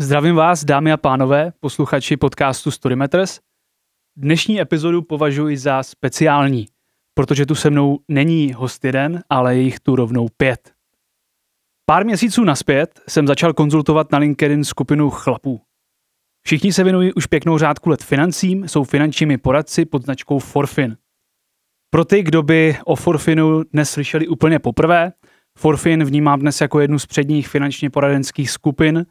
Zdravím vás, dámy a pánové, posluchači podcastu Storymeters. Dnešní epizodu považuji za speciální, protože tu se mnou není host jeden, ale je jich tu rovnou pět. Pár měsíců naspět jsem začal konzultovat na LinkedIn skupinu chlapů. Všichni se věnují už pěknou řádku let financím, jsou finančními poradci pod značkou Forfin. Pro ty, kdo by o Forfinu dnes slyšeli úplně poprvé, Forfin vnímám dnes jako jednu z předních finančně poradenských skupin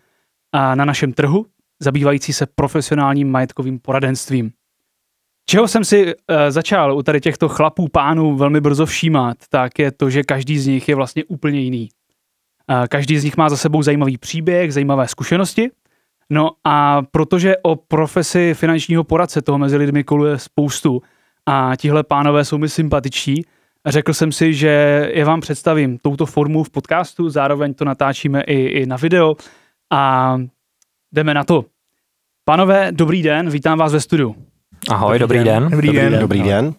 na našem trhu, zabývající se profesionálním majetkovým poradenstvím. Čeho jsem si uh, začal u tady těchto chlapů, pánů velmi brzo všímat, tak je to, že každý z nich je vlastně úplně jiný. Uh, každý z nich má za sebou zajímavý příběh, zajímavé zkušenosti. No a protože o profesi finančního poradce toho mezi lidmi koluje spoustu a tihle pánové jsou mi sympatičtí, řekl jsem si, že je vám představím touto formu v podcastu, zároveň to natáčíme i, i na video a jdeme na to. Pánové, dobrý den, vítám vás ve studiu. Ahoj, dobrý, dobrý den. den. Dobrý, Dobrý den. den. Dobrý den.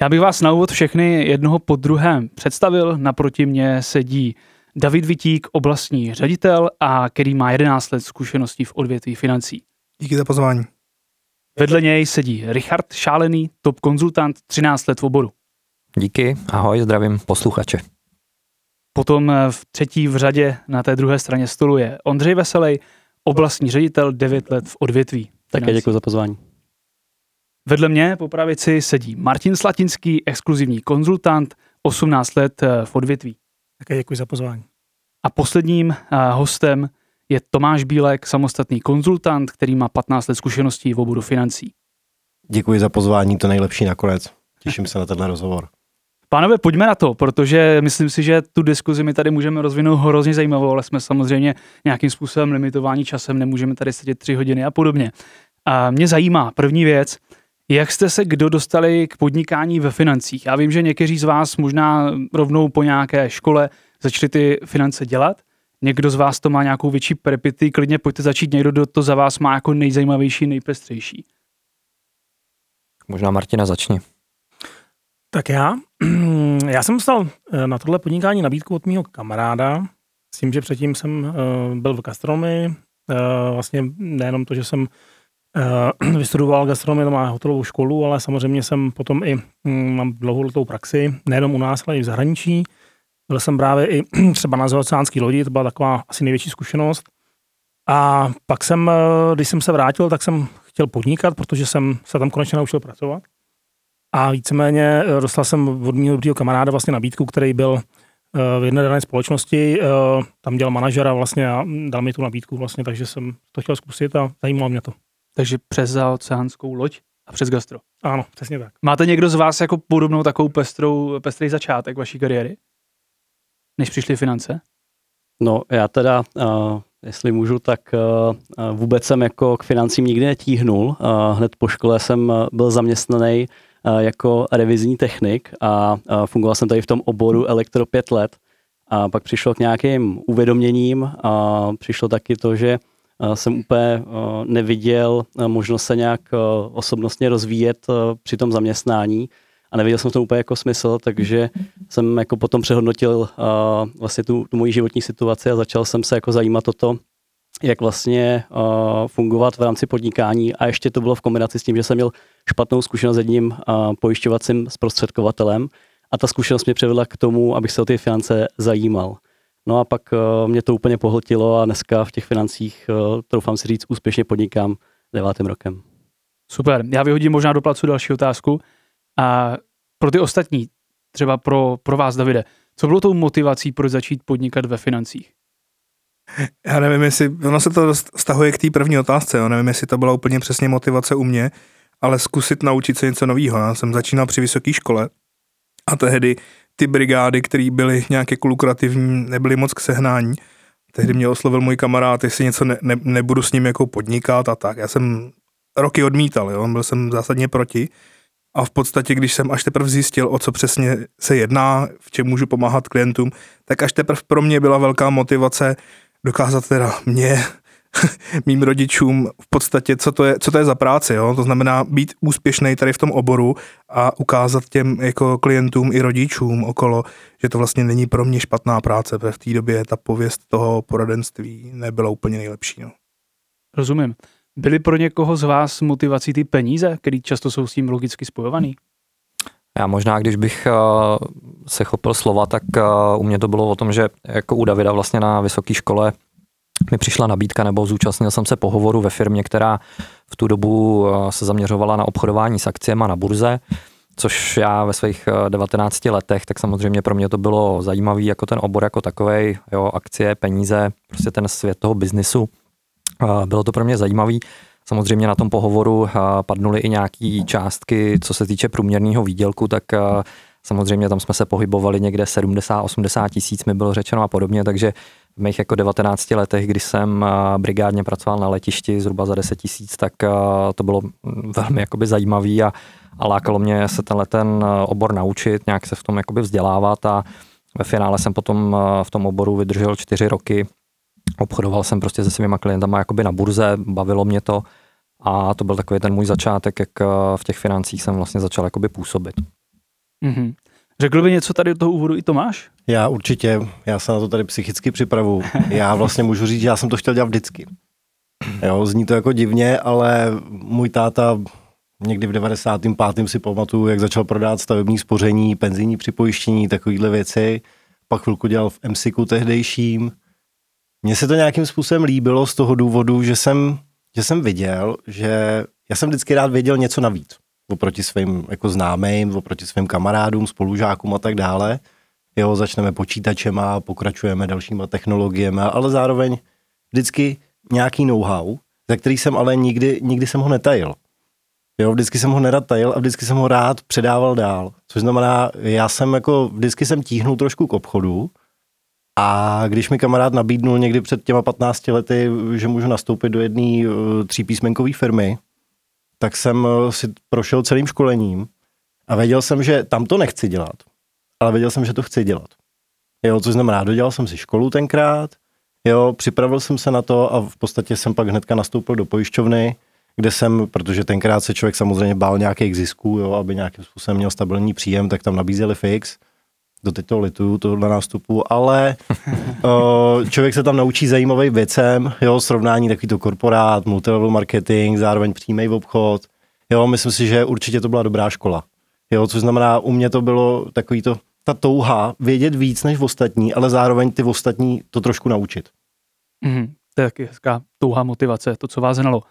Já bych vás na úvod všechny jednoho po druhém představil. Naproti mně sedí David Vitík, oblastní ředitel, a který má 11 let zkušeností v odvětví financí. Díky za pozvání. Vedle něj sedí Richard Šálený, top konzultant, 13 let v oboru. Díky, ahoj, zdravím posluchače. Potom eh, v třetí v řadě na té druhé straně stolu je Ondřej Veselý, oblastní ředitel, 9 let v odvětví. Také děkuji za pozvání. Vedle mě po pravici sedí Martin Slatinský, exkluzivní konzultant, 18 let eh, v odvětví. Také děkuji za pozvání. A posledním uh, hostem je Tomáš Bílek, samostatný konzultant, který má 15 let zkušeností v oboru financí. Děkuji za pozvání, to nejlepší nakonec. Těším se na tenhle rozhovor. Pánové, pojďme na to, protože myslím si, že tu diskuzi my tady můžeme rozvinout hrozně zajímavou, ale jsme samozřejmě nějakým způsobem limitováni časem, nemůžeme tady sedět tři hodiny a podobně. A mě zajímá první věc, jak jste se kdo dostali k podnikání ve financích? Já vím, že někteří z vás možná rovnou po nějaké škole začali ty finance dělat, někdo z vás to má nějakou větší prepity, klidně pojďte začít někdo, kdo to za vás má jako nejzajímavější, nejpestřejší. Možná Martina začni. Tak já, já jsem dostal eh, na tohle podnikání nabídku od mého kamaráda, s tím, že předtím jsem uh, byl v gastronomii, uh, vlastně nejenom to, že jsem vystudoval gastronomii, to má hotelovou školu, ale samozřejmě jsem potom i, um, mám dlouholetou praxi, nejenom u nás, ale i v zahraničí. Byl jsem právě i třeba na oceánský lodi, to byla taková asi největší zkušenost. A pak jsem, když jsem se vrátil, tak jsem chtěl podnikat, protože jsem se tam konečně naučil pracovat. A víceméně eh, dostal jsem od mého dobrého kamaráda vlastně nabídku, který byl eh, v jedné dané společnosti, eh, tam dělal manažera vlastně a dal mi tu nabídku vlastně, takže jsem to chtěl zkusit a zajímalo mě to. Takže přes zaoceánskou loď a přes gastro. Ano, přesně tak. Máte někdo z vás jako podobnou takovou pestrou, pestrý začátek vaší kariéry? Než přišly finance? No já teda, uh, jestli můžu, tak uh, vůbec jsem jako k financím nikdy netíhnul. Uh, hned po škole jsem byl zaměstnaný uh, jako revizní technik a uh, fungoval jsem tady v tom oboru elektro pět let. A pak přišlo k nějakým uvědoměním a přišlo taky to, že uh, jsem úplně neviděl možnost se nějak osobnostně rozvíjet při tom zaměstnání a neviděl jsem v tom úplně jako smysl, takže jsem jako potom přehodnotil vlastně tu, tu moji životní situaci a začal jsem se jako zajímat o to, jak vlastně uh, fungovat v rámci podnikání a ještě to bylo v kombinaci s tím, že jsem měl špatnou zkušenost s jedním uh, pojišťovacím zprostředkovatelem a ta zkušenost mě přivedla k tomu, abych se o ty finance zajímal. No a pak uh, mě to úplně pohltilo a dneska v těch financích, uh, troufám si říct, úspěšně podnikám devátým rokem. Super. Já vyhodím možná do placu další otázku. A pro ty ostatní, třeba pro, pro vás, Davide, co bylo tou motivací, proč začít podnikat ve financích? Já nevím, jestli, ono se to stahuje k té první otázce, jo. nevím, jestli to byla úplně přesně motivace u mě, ale zkusit naučit se něco nového. Já jsem začínal při vysoké škole a tehdy ty brigády, které byly nějak jako lukrativní, nebyly moc k sehnání. Tehdy mě oslovil můj kamarád, jestli něco ne, ne, nebudu s ním jako podnikat a tak. Já jsem roky odmítal, jo, byl jsem zásadně proti. A v podstatě, když jsem až teprve zjistil, o co přesně se jedná, v čem můžu pomáhat klientům, tak až teprve pro mě byla velká motivace dokázat teda mě, mým rodičům v podstatě, co to je, co to je za práci, jo? to znamená být úspěšný tady v tom oboru a ukázat těm jako klientům i rodičům okolo, že to vlastně není pro mě špatná práce, protože v té době ta pověst toho poradenství nebyla úplně nejlepší. No. Rozumím. Byly pro někoho z vás motivací ty peníze, které často jsou s tím logicky spojovaný? Já možná, když bych uh, se chopil slova, tak uh, u mě to bylo o tom, že jako u Davida vlastně na vysoké škole mi přišla nabídka nebo zúčastnil jsem se pohovoru ve firmě, která v tu dobu uh, se zaměřovala na obchodování s akciemi na burze, což já ve svých 19 letech, tak samozřejmě pro mě to bylo zajímavý jako ten obor jako takový, jo, akcie, peníze, prostě ten svět toho biznisu. Bylo to pro mě zajímavý. Samozřejmě na tom pohovoru padnuly i nějaké částky, co se týče průměrného výdělku, tak samozřejmě tam jsme se pohybovali někde 70-80 tisíc, mi bylo řečeno a podobně, takže v mých jako 19 letech, kdy jsem brigádně pracoval na letišti zhruba za 10 tisíc, tak to bylo velmi jakoby zajímavý a, a lákalo mě se tenhle ten obor naučit, nějak se v tom jakoby vzdělávat a ve finále jsem potom v tom oboru vydržel čtyři roky, obchodoval jsem prostě se svýma klientama jakoby na burze, bavilo mě to a to byl takový ten můj začátek, jak eh, v těch financích jsem vlastně začal jakoby působit. Mm-hmm. Řekl by něco tady do toho úvodu i Tomáš? Já určitě, já se na to tady psychicky připravu. Já vlastně můžu říct, že já jsem to chtěl dělat vždycky. Jo, zní to jako divně, ale můj táta někdy v 95. si pamatuju, jak začal prodávat stavební spoření, penzijní připojištění, takovéhle věci. Pak chvilku dělal v MSIku tehdejším mně se to nějakým způsobem líbilo z toho důvodu, že jsem, že jsem viděl, že já jsem vždycky rád věděl něco navíc oproti svým jako známým, oproti svým kamarádům, spolužákům a tak dále. Jo, začneme počítačema, pokračujeme dalšíma technologiemi, ale zároveň vždycky nějaký know-how, za který jsem ale nikdy, nikdy jsem ho netajil. Jo, vždycky jsem ho nerad tajil a vždycky jsem ho rád předával dál. Což znamená, já jsem jako, vždycky jsem tíhnul trošku k obchodu, a když mi kamarád nabídnul někdy před těma 15 lety, že můžu nastoupit do jedné uh, třípísmenkové firmy, tak jsem uh, si prošel celým školením a věděl jsem, že tam to nechci dělat, ale věděl jsem, že to chci dělat. Jo, což znamená, dodělal jsem si školu tenkrát, jo, připravil jsem se na to a v podstatě jsem pak hnedka nastoupil do pojišťovny, kde jsem, protože tenkrát se člověk samozřejmě bál nějakých zisků, jo, aby nějakým způsobem měl stabilní příjem, tak tam nabízeli fix doteď to lituju, tohle nástupu, ale člověk se tam naučí zajímavým věcem, jo, srovnání takovýto korporát, multilevel marketing, zároveň přímý obchod, jo, myslím si, že určitě to byla dobrá škola, jo, což znamená, u mě to bylo takový to, ta touha vědět víc než ostatní, ale zároveň ty ostatní to trošku naučit. Mm, to je taky hezká touha motivace, to, co vás znalo.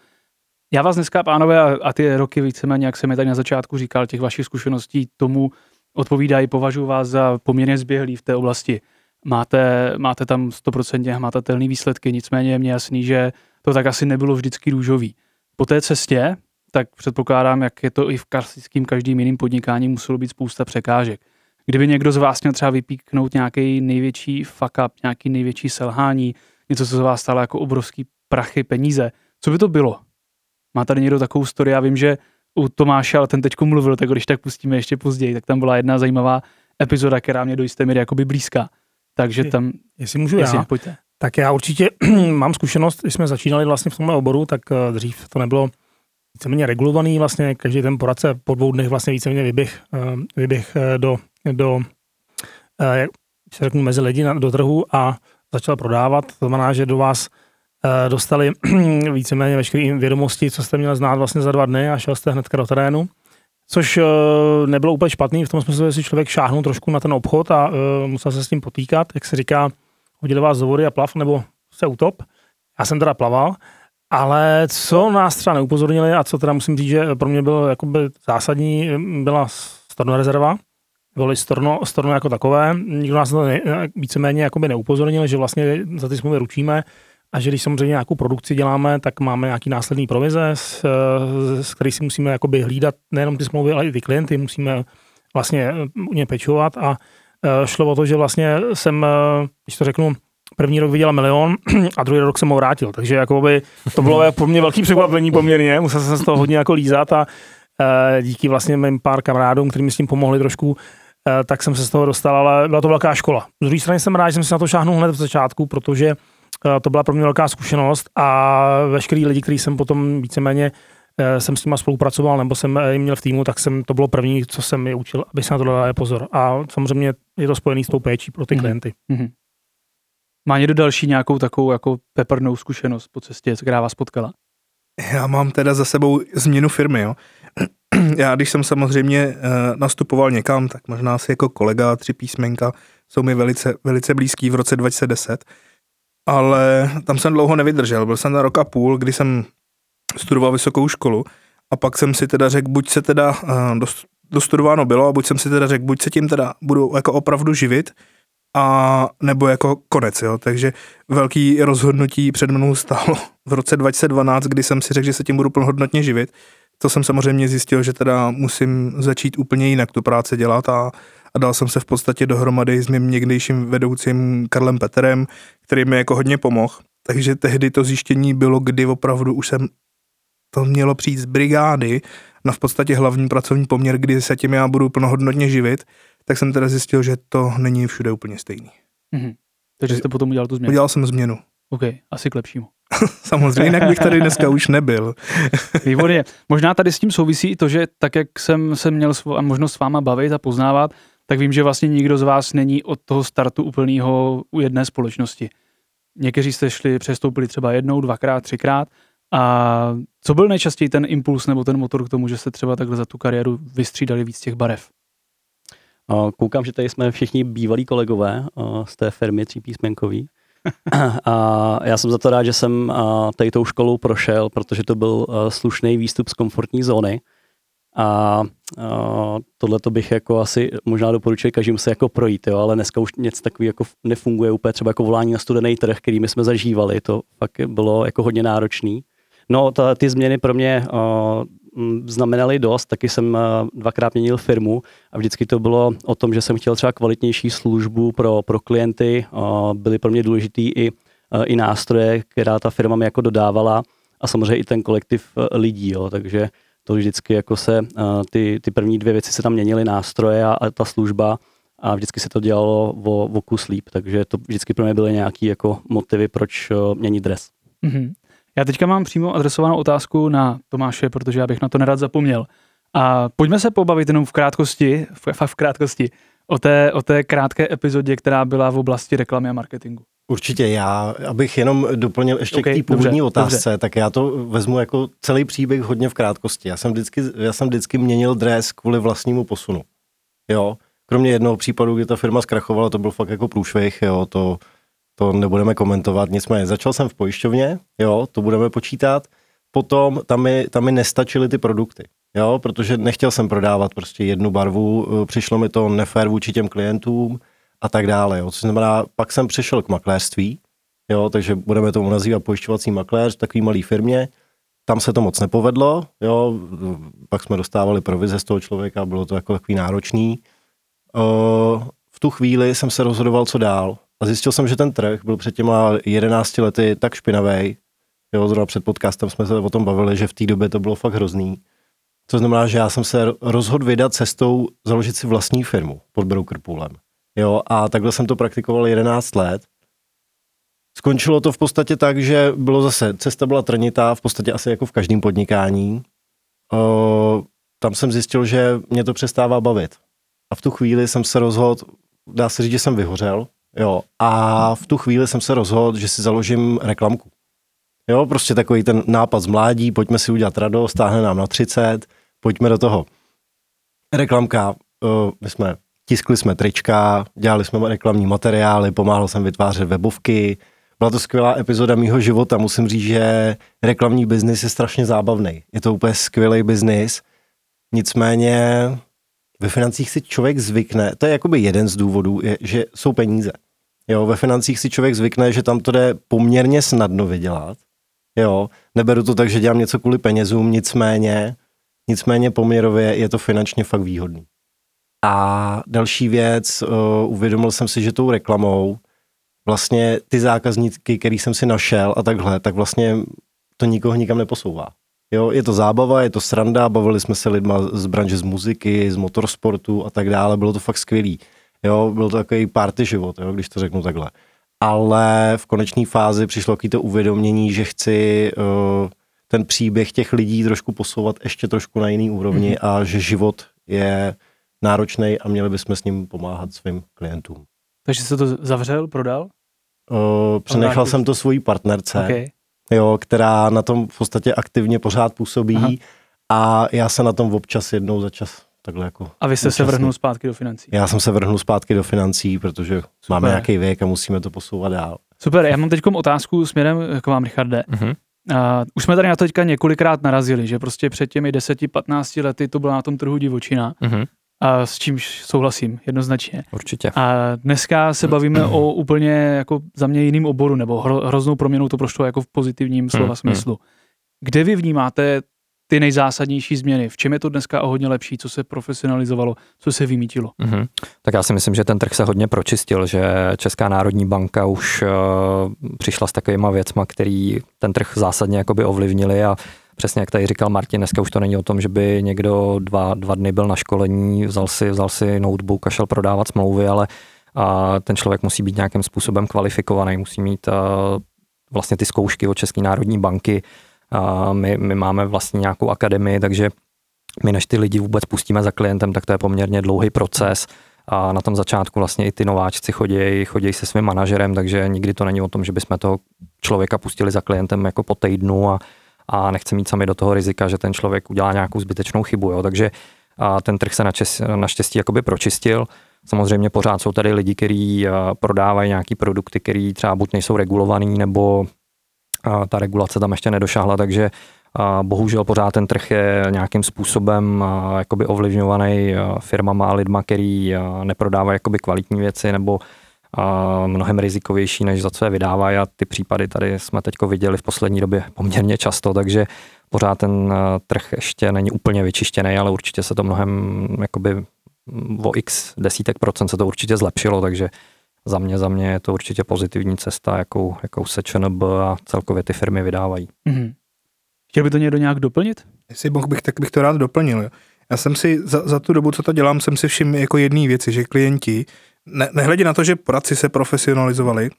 Já vás dneska, pánové, a, a ty roky víceméně, jak jsem mi tady na začátku říkal, těch vašich zkušeností tomu odpovídají, považuji vás za poměrně zběhlý v té oblasti. Máte, máte tam 100% hmatatelné výsledky, nicméně je mně jasný, že to tak asi nebylo vždycky růžový. Po té cestě, tak předpokládám, jak je to i v klasickým každým jiným podnikání, muselo být spousta překážek. Kdyby někdo z vás měl třeba vypíknout nějaký největší fuck up, nějaký největší selhání, něco, co z vás stalo jako obrovský prachy, peníze, co by to bylo? Má tady někdo takovou story? Já vím, že u Tomáše, ale ten teď mluvil, tak když tak pustíme ještě později, tak tam byla jedna zajímavá epizoda, která mě do jisté míry jakoby blízká. Takže tam... Jestli můžu jestli, já, pojďte. tak já určitě mám zkušenost, když jsme začínali vlastně v tomhle oboru, tak eh, dřív to nebylo víceméně regulovaný, vlastně každý ten poradce po dvou dnech vlastně víceméně vyběh, eh, vyběh eh, do, do jak se řeknu, mezi lidi do trhu a začal prodávat. To znamená, že do vás dostali víceméně veškeré vědomosti, co jste měli znát vlastně za dva dny a šel jste hnedka do terénu. Což eh, nebylo úplně špatný, v tom smyslu, že si člověk šáhnul trošku na ten obchod a eh, musel se s tím potýkat, jak se říká, hodili vás do vody a plav, nebo se utop. Já jsem teda plaval, ale co nás třeba neupozornili a co teda musím říct, že pro mě bylo jakoby zásadní, byla storno rezerva, bylo storno, storno jako takové. Nikdo nás to ne, víceméně jakoby neupozornil, že vlastně za ty smlouvy ručíme, a že když samozřejmě nějakou produkci děláme, tak máme nějaký následný provize, s, s který si musíme jakoby hlídat nejenom ty smlouvy, ale i ty klienty, musíme vlastně eh, u ně pečovat. A eh, šlo o to, že vlastně jsem, eh, když to řeknu, první rok viděl milion a druhý rok jsem ho vrátil, takže jakoby to bylo pro mě velký překvapení poměrně, musel jsem se z toho hodně jako lízat a díky vlastně mým pár kamarádům, kteří mi s tím pomohli trošku, tak jsem se z toho dostal, ale byla to velká škola. Z druhé strany jsem rád, že jsem si na to šáhnul hned v začátku, protože Eh, to byla pro mě velká zkušenost a veškerý lidi, kteří jsem potom víceméně eh, jsem s nimi spolupracoval nebo jsem eh, jim měl v týmu, tak jsem to bylo první, co jsem je učil, aby se na to dali pozor. A samozřejmě je to spojený s tou péčí pro ty mm-hmm. klienty. Mm-hmm. Má někdo další nějakou takovou jako peprnou zkušenost po cestě, která vás potkala? Já mám teda za sebou změnu firmy, jo. Já, když jsem samozřejmě nastupoval někam, tak možná asi jako kolega, tři písmenka, jsou mi velice, velice blízký v roce 2010, ale tam jsem dlouho nevydržel. Byl jsem na rok a půl, kdy jsem studoval vysokou školu a pak jsem si teda řekl, buď se teda uh, dost, dostudováno bylo a buď jsem si teda řekl, buď se tím teda budu jako opravdu živit, a nebo jako konec, jo. Takže velký rozhodnutí před mnou stálo v roce 2012, kdy jsem si řekl, že se tím budu plnohodnotně živit. To jsem samozřejmě zjistil, že teda musím začít úplně jinak tu práci dělat a, a dal jsem se v podstatě dohromady s mým někdejším vedoucím Karlem Peterem, který mi jako hodně pomohl. Takže tehdy to zjištění bylo, kdy opravdu už jsem to mělo přijít z brigády na v podstatě hlavní pracovní poměr, kdy se tím já budu plnohodnotně živit tak jsem teda zjistil, že to není všude úplně stejný. Mm-hmm. Takže jste potom udělal tu změnu? Udělal jsem změnu. OK, asi k lepšímu. Samozřejmě, jinak bych tady dneska už nebyl. Výborně. Možná tady s tím souvisí i to, že tak, jak jsem se měl možnost s váma bavit a poznávat, tak vím, že vlastně nikdo z vás není od toho startu úplného u jedné společnosti. Někteří jste šli, přestoupili třeba jednou, dvakrát, třikrát. A co byl nejčastěji ten impuls nebo ten motor k tomu, že jste třeba takhle za tu kariéru vystřídali víc těch barev? Koukám, že tady jsme všichni bývalí kolegové z té firmy třípísmenkový. A já jsem za to rád, že jsem tady tou školou prošel, protože to byl slušný výstup z komfortní zóny. A tohle to bych jako asi možná doporučil každému se jako projít, jo, ale dneska už něco takového jako nefunguje úplně, třeba jako volání na studený trh, který my jsme zažívali, to fakt bylo jako hodně náročný. No, ta, ty změny pro mě znamenaly dost, taky jsem dvakrát měnil firmu a vždycky to bylo o tom, že jsem chtěl třeba kvalitnější službu pro, pro klienty, byly pro mě důležitý i, i nástroje, která ta firma mi jako dodávala a samozřejmě i ten kolektiv lidí, jo, takže to vždycky jako se, ty, ty první dvě věci se tam měnily, nástroje a, a ta služba a vždycky se to dělalo o, o kus líp, takže to vždycky pro mě byly nějaký jako motivy, proč měnit dres. Mm-hmm. Já teďka mám přímo adresovanou otázku na Tomáše, protože já bych na to nerad zapomněl. A pojďme se pobavit jenom v krátkosti, v, v krátkosti, o té, o té krátké epizodě, která byla v oblasti reklamy a marketingu. Určitě já, abych jenom doplnil ještě okay, k té původní dobře, otázce, dobře. tak já to vezmu jako celý příběh hodně v krátkosti. Já jsem vždycky, já jsem vždycky měnil dres kvůli vlastnímu posunu. Jo, kromě jednoho případu, kdy ta firma zkrachovala, to byl fakt jako průšvih, jo, to, to nebudeme komentovat, nicméně začal jsem v pojišťovně, jo, to budeme počítat, potom tam mi, tam mi nestačily ty produkty, jo, protože nechtěl jsem prodávat prostě jednu barvu, eh, přišlo mi to nefér vůči těm klientům a tak dále, jo, což znamená, pak jsem přešel k makléřství, jo, takže budeme tomu nazývat pojišťovací makléř v takové malé firmě, tam se to moc nepovedlo, jo, pak jsme dostávali provize z toho člověka, bylo to jako takový náročný. Eh, v tu chvíli jsem se rozhodoval, co dál. A zjistil jsem, že ten trh byl před těma 11 lety tak špinavý. Jo, zrovna před podcastem jsme se o tom bavili, že v té době to bylo fakt hrozný. To znamená, že já jsem se rozhodl vydat cestou založit si vlastní firmu pod broker poolem. Jo, a takhle jsem to praktikoval 11 let. Skončilo to v podstatě tak, že bylo zase, cesta byla trnitá, v podstatě asi jako v každém podnikání. O, tam jsem zjistil, že mě to přestává bavit. A v tu chvíli jsem se rozhodl, dá se říct, že jsem vyhořel, Jo, a v tu chvíli jsem se rozhodl, že si založím reklamku. Jo, prostě takový ten nápad z mládí, pojďme si udělat radost, stáhne nám na 30, pojďme do toho. Reklamka, uh, my jsme tiskli jsme trička, dělali jsme reklamní materiály, pomáhal jsem vytvářet webovky. Byla to skvělá epizoda mýho života. Musím říct, že reklamní biznis je strašně zábavný. Je to úplně skvělý biznis. Nicméně ve financích si člověk zvykne, to je jakoby jeden z důvodů, je, že jsou peníze. Jo, ve financích si člověk zvykne, že tam to jde poměrně snadno vydělat. Jo, neberu to tak, že dělám něco kvůli penězům, nicméně, nicméně poměrově je to finančně fakt výhodný. A další věc, uh, uvědomil jsem si, že tou reklamou vlastně ty zákazníky, který jsem si našel a takhle, tak vlastně to nikoho nikam neposouvá. Jo, je to zábava, je to sranda, bavili jsme se lidma z branže z muziky, z motorsportu a tak dále, bylo to fakt skvělý. Jo, byl to takový party život, jo, když to řeknu takhle. Ale v konečné fázi přišlo k to uvědomění, že chci uh, ten příběh těch lidí trošku posouvat ještě trošku na jiný úrovni mm-hmm. a že život je náročný a měli bychom s ním pomáhat svým klientům. Takže se to zavřel, prodal? uh, přenechal jsem to svojí partnerce, Okay. jo, která na tom v podstatě aktivně pořád působí Aha. a já se na tom občas jednou za čas takhle jako A vy jste se vrhnul zpátky do financí. Já jsem se vrhnul zpátky do financí, protože Super. máme nějaký věk a musíme to posouvat dál. Super, já mám teď otázku směrem k vám, Richarde. Mhm. Uh, už jsme tady na to teďka několikrát narazili, že prostě před těmi 10-15 lety to byla na tom trhu divočina, Mhm. a s čímž souhlasím jednoznačně. Určitě. A dneska se bavíme o úplně jako za mě jiným oboru, nebo hro, hroznou proměnou to prošlo jako v pozitivním slova Hmm, smyslu. Kde vy vnímáte ty nejzásadnější změny? V čem je to dneska o hodně lepší? Co se profesionalizovalo? Co se vymítilo? Mhm. Tak já si myslím, že ten trh se hodně pročistil, že Česká národní banka už uh, přišla s takovýma věcma, který ten trh zásadně jakoby ovlivnili a přesně jak tady říkal Martin, dneska už to není o tom, že by někdo dva, dva dny byl na školení, vzal si, vzal si notebook a šel prodávat smlouvy, ale a ten člověk musí být nějakým způsobem kvalifikovaný, musí mít uh, vlastně ty zkoušky od České národní banky. Uh, my, my máme vlastně nějakou akademii, takže my než ty lidi vůbec pustíme za klientem, tak to je poměrně dlouhý proces a na tom začátku vlastně i ty nováčci chodí, chodí se svým manažerem, takže nikdy to není o tom, že bychom toho člověka pustili za klientem jako po týdnu a, a nechce mít sami do toho rizika, že ten člověk udělá nějakou zbytečnou chybu. Jo. Takže a ten trh se načes, naštěstí jakoby pročistil. Samozřejmě pořád jsou tady lidi, kteří prodávají nějaký produkty, které třeba buď nejsou regulovaný, nebo a ta regulace tam ještě nedošahla, takže a bohužel pořád ten trh je nějakým způsobem jakoby ovlivňovaný firmama a lidma, který neprodávají jakoby kvalitní věci nebo a, mnohem rizikovější, než za co je vydávají. A ty případy tady jsme teď viděli v poslední době poměrně často, takže pořád ten trh ještě není úplně vyčištěný, ale určitě se to mnohem jakoby o x desítek procent se to určitě zlepšilo, takže za mě, za mě je to určitě pozitivní cesta, jakou, jakou se ČNB a celkově ty firmy vydávají. Mhm. Chtěl by to někdo nějak doplnit? Jestli mohl bych, tak bych to rád doplnil. Jo. Já jsem si za, za tu dobu, co to dělám, jsem si všiml jako jedné věci, že klienti, ne, nehledě na to, že poradci se profesionalizovali,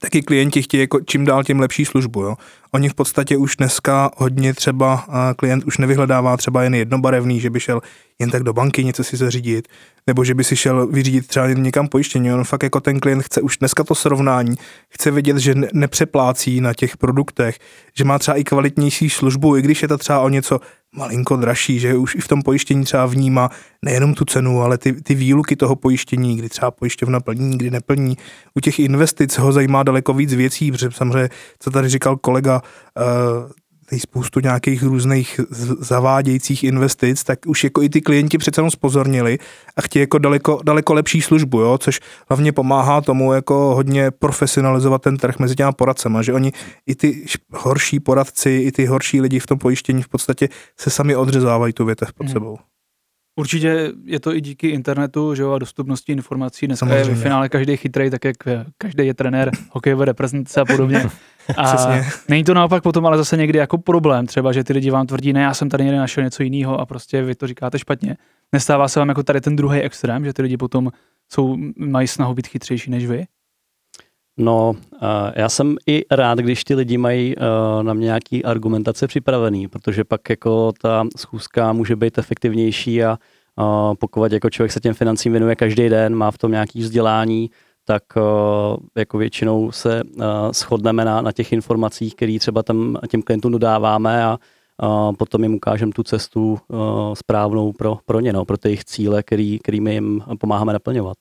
taky klienti chtějí jako čím dál tím lepší službu. Jo. Oni v podstatě už dneska hodně třeba a klient už nevyhledává třeba jen jednobarevný, že by šel jen tak do banky něco si zařídit, nebo že by si šel vyřídit třeba někam pojištění. On fakt jako ten klient chce už dneska to srovnání, chce vidět, že ne- nepřeplácí na těch produktech, že má třeba i kvalitnější službu, i když je to třeba o něco malinko dražší, že už i v tom pojištění třeba vnímá nejenom tu cenu, ale ty, ty výluky toho pojištění, kdy třeba pojišťovna plní, kdy neplní. U těch investic ho zajímá daleko víc věcí, protože samozřejmě, co tady říkal kolega, tady spoustu nějakých různých zavádějících investic, tak už jako i ty klienti přece jenom spozornili a chtějí jako daleko, daleko lepší službu, jo? což hlavně pomáhá tomu jako hodně profesionalizovat ten trh mezi těma poradcema, že oni i ty horší poradci, i ty horší lidi v tom pojištění v podstatě se sami odřezávají tu větev pod Hmm. Určitě je to i díky internetu že jo, a dostupnosti informací. Dneska je Samozřejmě. v finále každý chytrý, tak jak eh, každý je trenér hokejové reprezentace a podobně. A není to naopak potom ale zase někdy jako problém, třeba, že ty lidi vám tvrdí, ne, já jsem tady někde našel něco jiného a prostě vy to říkáte špatně. Nestává se vám jako tady ten druhý extrém, že ty lidi potom jsou, mají snahu být chytřejší než vy? No, já jsem i rád, když ty lidi mají eh, na mě nějaký argumentace připravený, protože pak jako ta schůzka může být efektivnější a pokud jako člověk se těm financím věnuje každý den, má v tom nějaký vzdělání, tak eh, jako většinou se eh, shodneme na, na těch informacích, které třeba tam těm klientům dodáváme a potom jim ukážeme tu cestu správnou pro, pro ně, no, pro ty jejich cíle, který, kterými jim pomáháme naplňovat.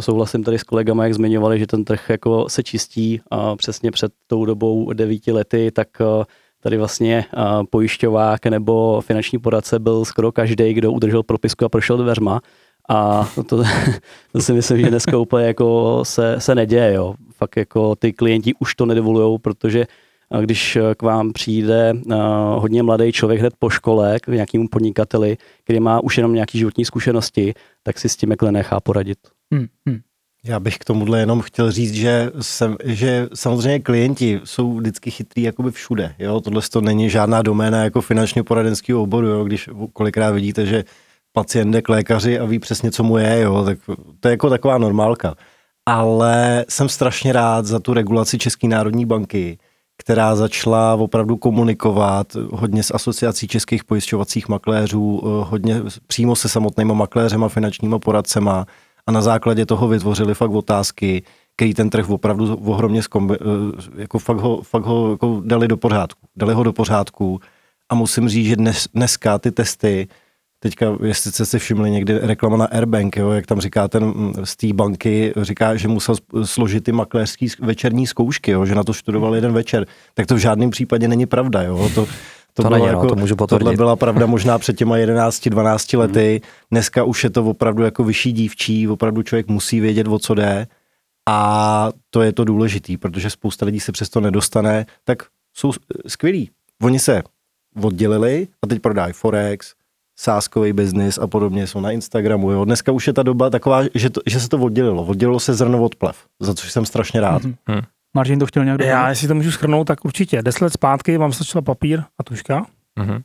Souhlasím tady s kolegama, jak zmiňovali, že ten trh jako se čistí a přesně před tou dobou devíti lety, tak uh, tady vlastně uh, pojišťovák nebo finanční poradce byl skoro každý, kdo udržel propisku a prošel dveřma. A to, to, si myslím, že dneska úplně jako se, se neděje. Jo. Fakt jako ty klienti už to nedovolují, protože a když k vám přijde hodně mladý člověk hned po škole k nějakému podnikateli, který má už jenom nějaké životní zkušenosti, tak si s tím jakhle nechá poradit. Hmm, hmm. Já bych k tomuhle jenom chtěl říct, že, jsem, že samozřejmě klienti jsou vždycky chytrý jakoby všude. Jo? Tohle to není žádná doména jako finančně poradenského oboru, jo? když kolikrát vidíte, že pacient jde k lékaři a ví přesně, co mu je, jo? tak to je jako taková normálka. Ale jsem strašně rád za tu regulaci České národní banky, která začala opravdu komunikovat hodně s asociací českých pojišťovacích makléřů, hodně přímo se samotnýma makléřema, finančníma poradcema a na základě toho vytvořili fakt otázky, který ten trh opravdu ohromně zkombi, eh, jako fakt ho, fakt ho jako dali do pořádku. Dali ho do pořádku a musím říct, že dnes, dneska ty testy, teďka, jestli jste si všimli někdy reklama na Airbank, jo, jak tam říká ten mm, z té banky, říká, že musel složit ty makléřský večerní zkoušky, jo, že na to studoval jeden večer, tak to v žádném případě není pravda. Jo, to, to, to, není, jako, no, to můžu potvrdit. Tohle byla pravda možná před těma 11-12 lety. Dneska už je to opravdu jako vyšší dívčí, opravdu člověk musí vědět, o co jde. A to je to důležitý, protože spousta lidí se přesto nedostane, tak jsou skvělí. Oni se oddělili a teď prodají Forex, sáskový biznis a podobně, jsou na Instagramu. Jo. Dneska už je ta doba taková, že, to, že se to oddělilo. Oddělilo se zrno od plev, za což jsem strašně rád. Mm-hmm. Martin to chtěl nějak dohodnout? Já, jestli to můžu schrnout, tak určitě. Deset let zpátky vám stačila papír a tuška. Mm-hmm.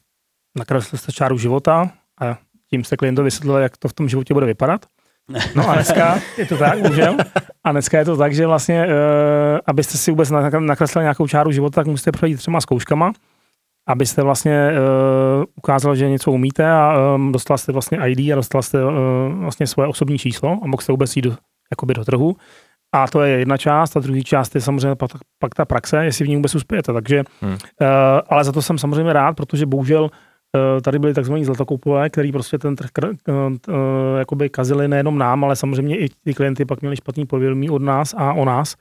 Nakreslili jste čáru života a tím jste klientovi vysvětlili, jak to v tom životě bude vypadat. No a dneska je to tak, můžem. A dneska je to tak, že vlastně, uh, abyste si vůbec nakreslili nějakou čáru života, tak musíte projít třema zkouškama, abyste vlastně uh, ukázali, že něco umíte a um, dostala jste vlastně ID a dostala jste uh, vlastně svoje osobní číslo a mohl jste vůbec jít do, jakoby do trhu. A to je jedna část, a druhý část je samozřejmě pak, pak ta praxe, jestli v ní vůbec uspějete. Takže, hmm. uh, ale za to jsem samozřejmě rád, protože bohužel uh, tady byli takzvaní zlatokoupové, který prostě ten trh uh, uh, jakoby kazili nejenom nám, ale samozřejmě i ty klienty pak měli špatný povědomí od nás a o nás.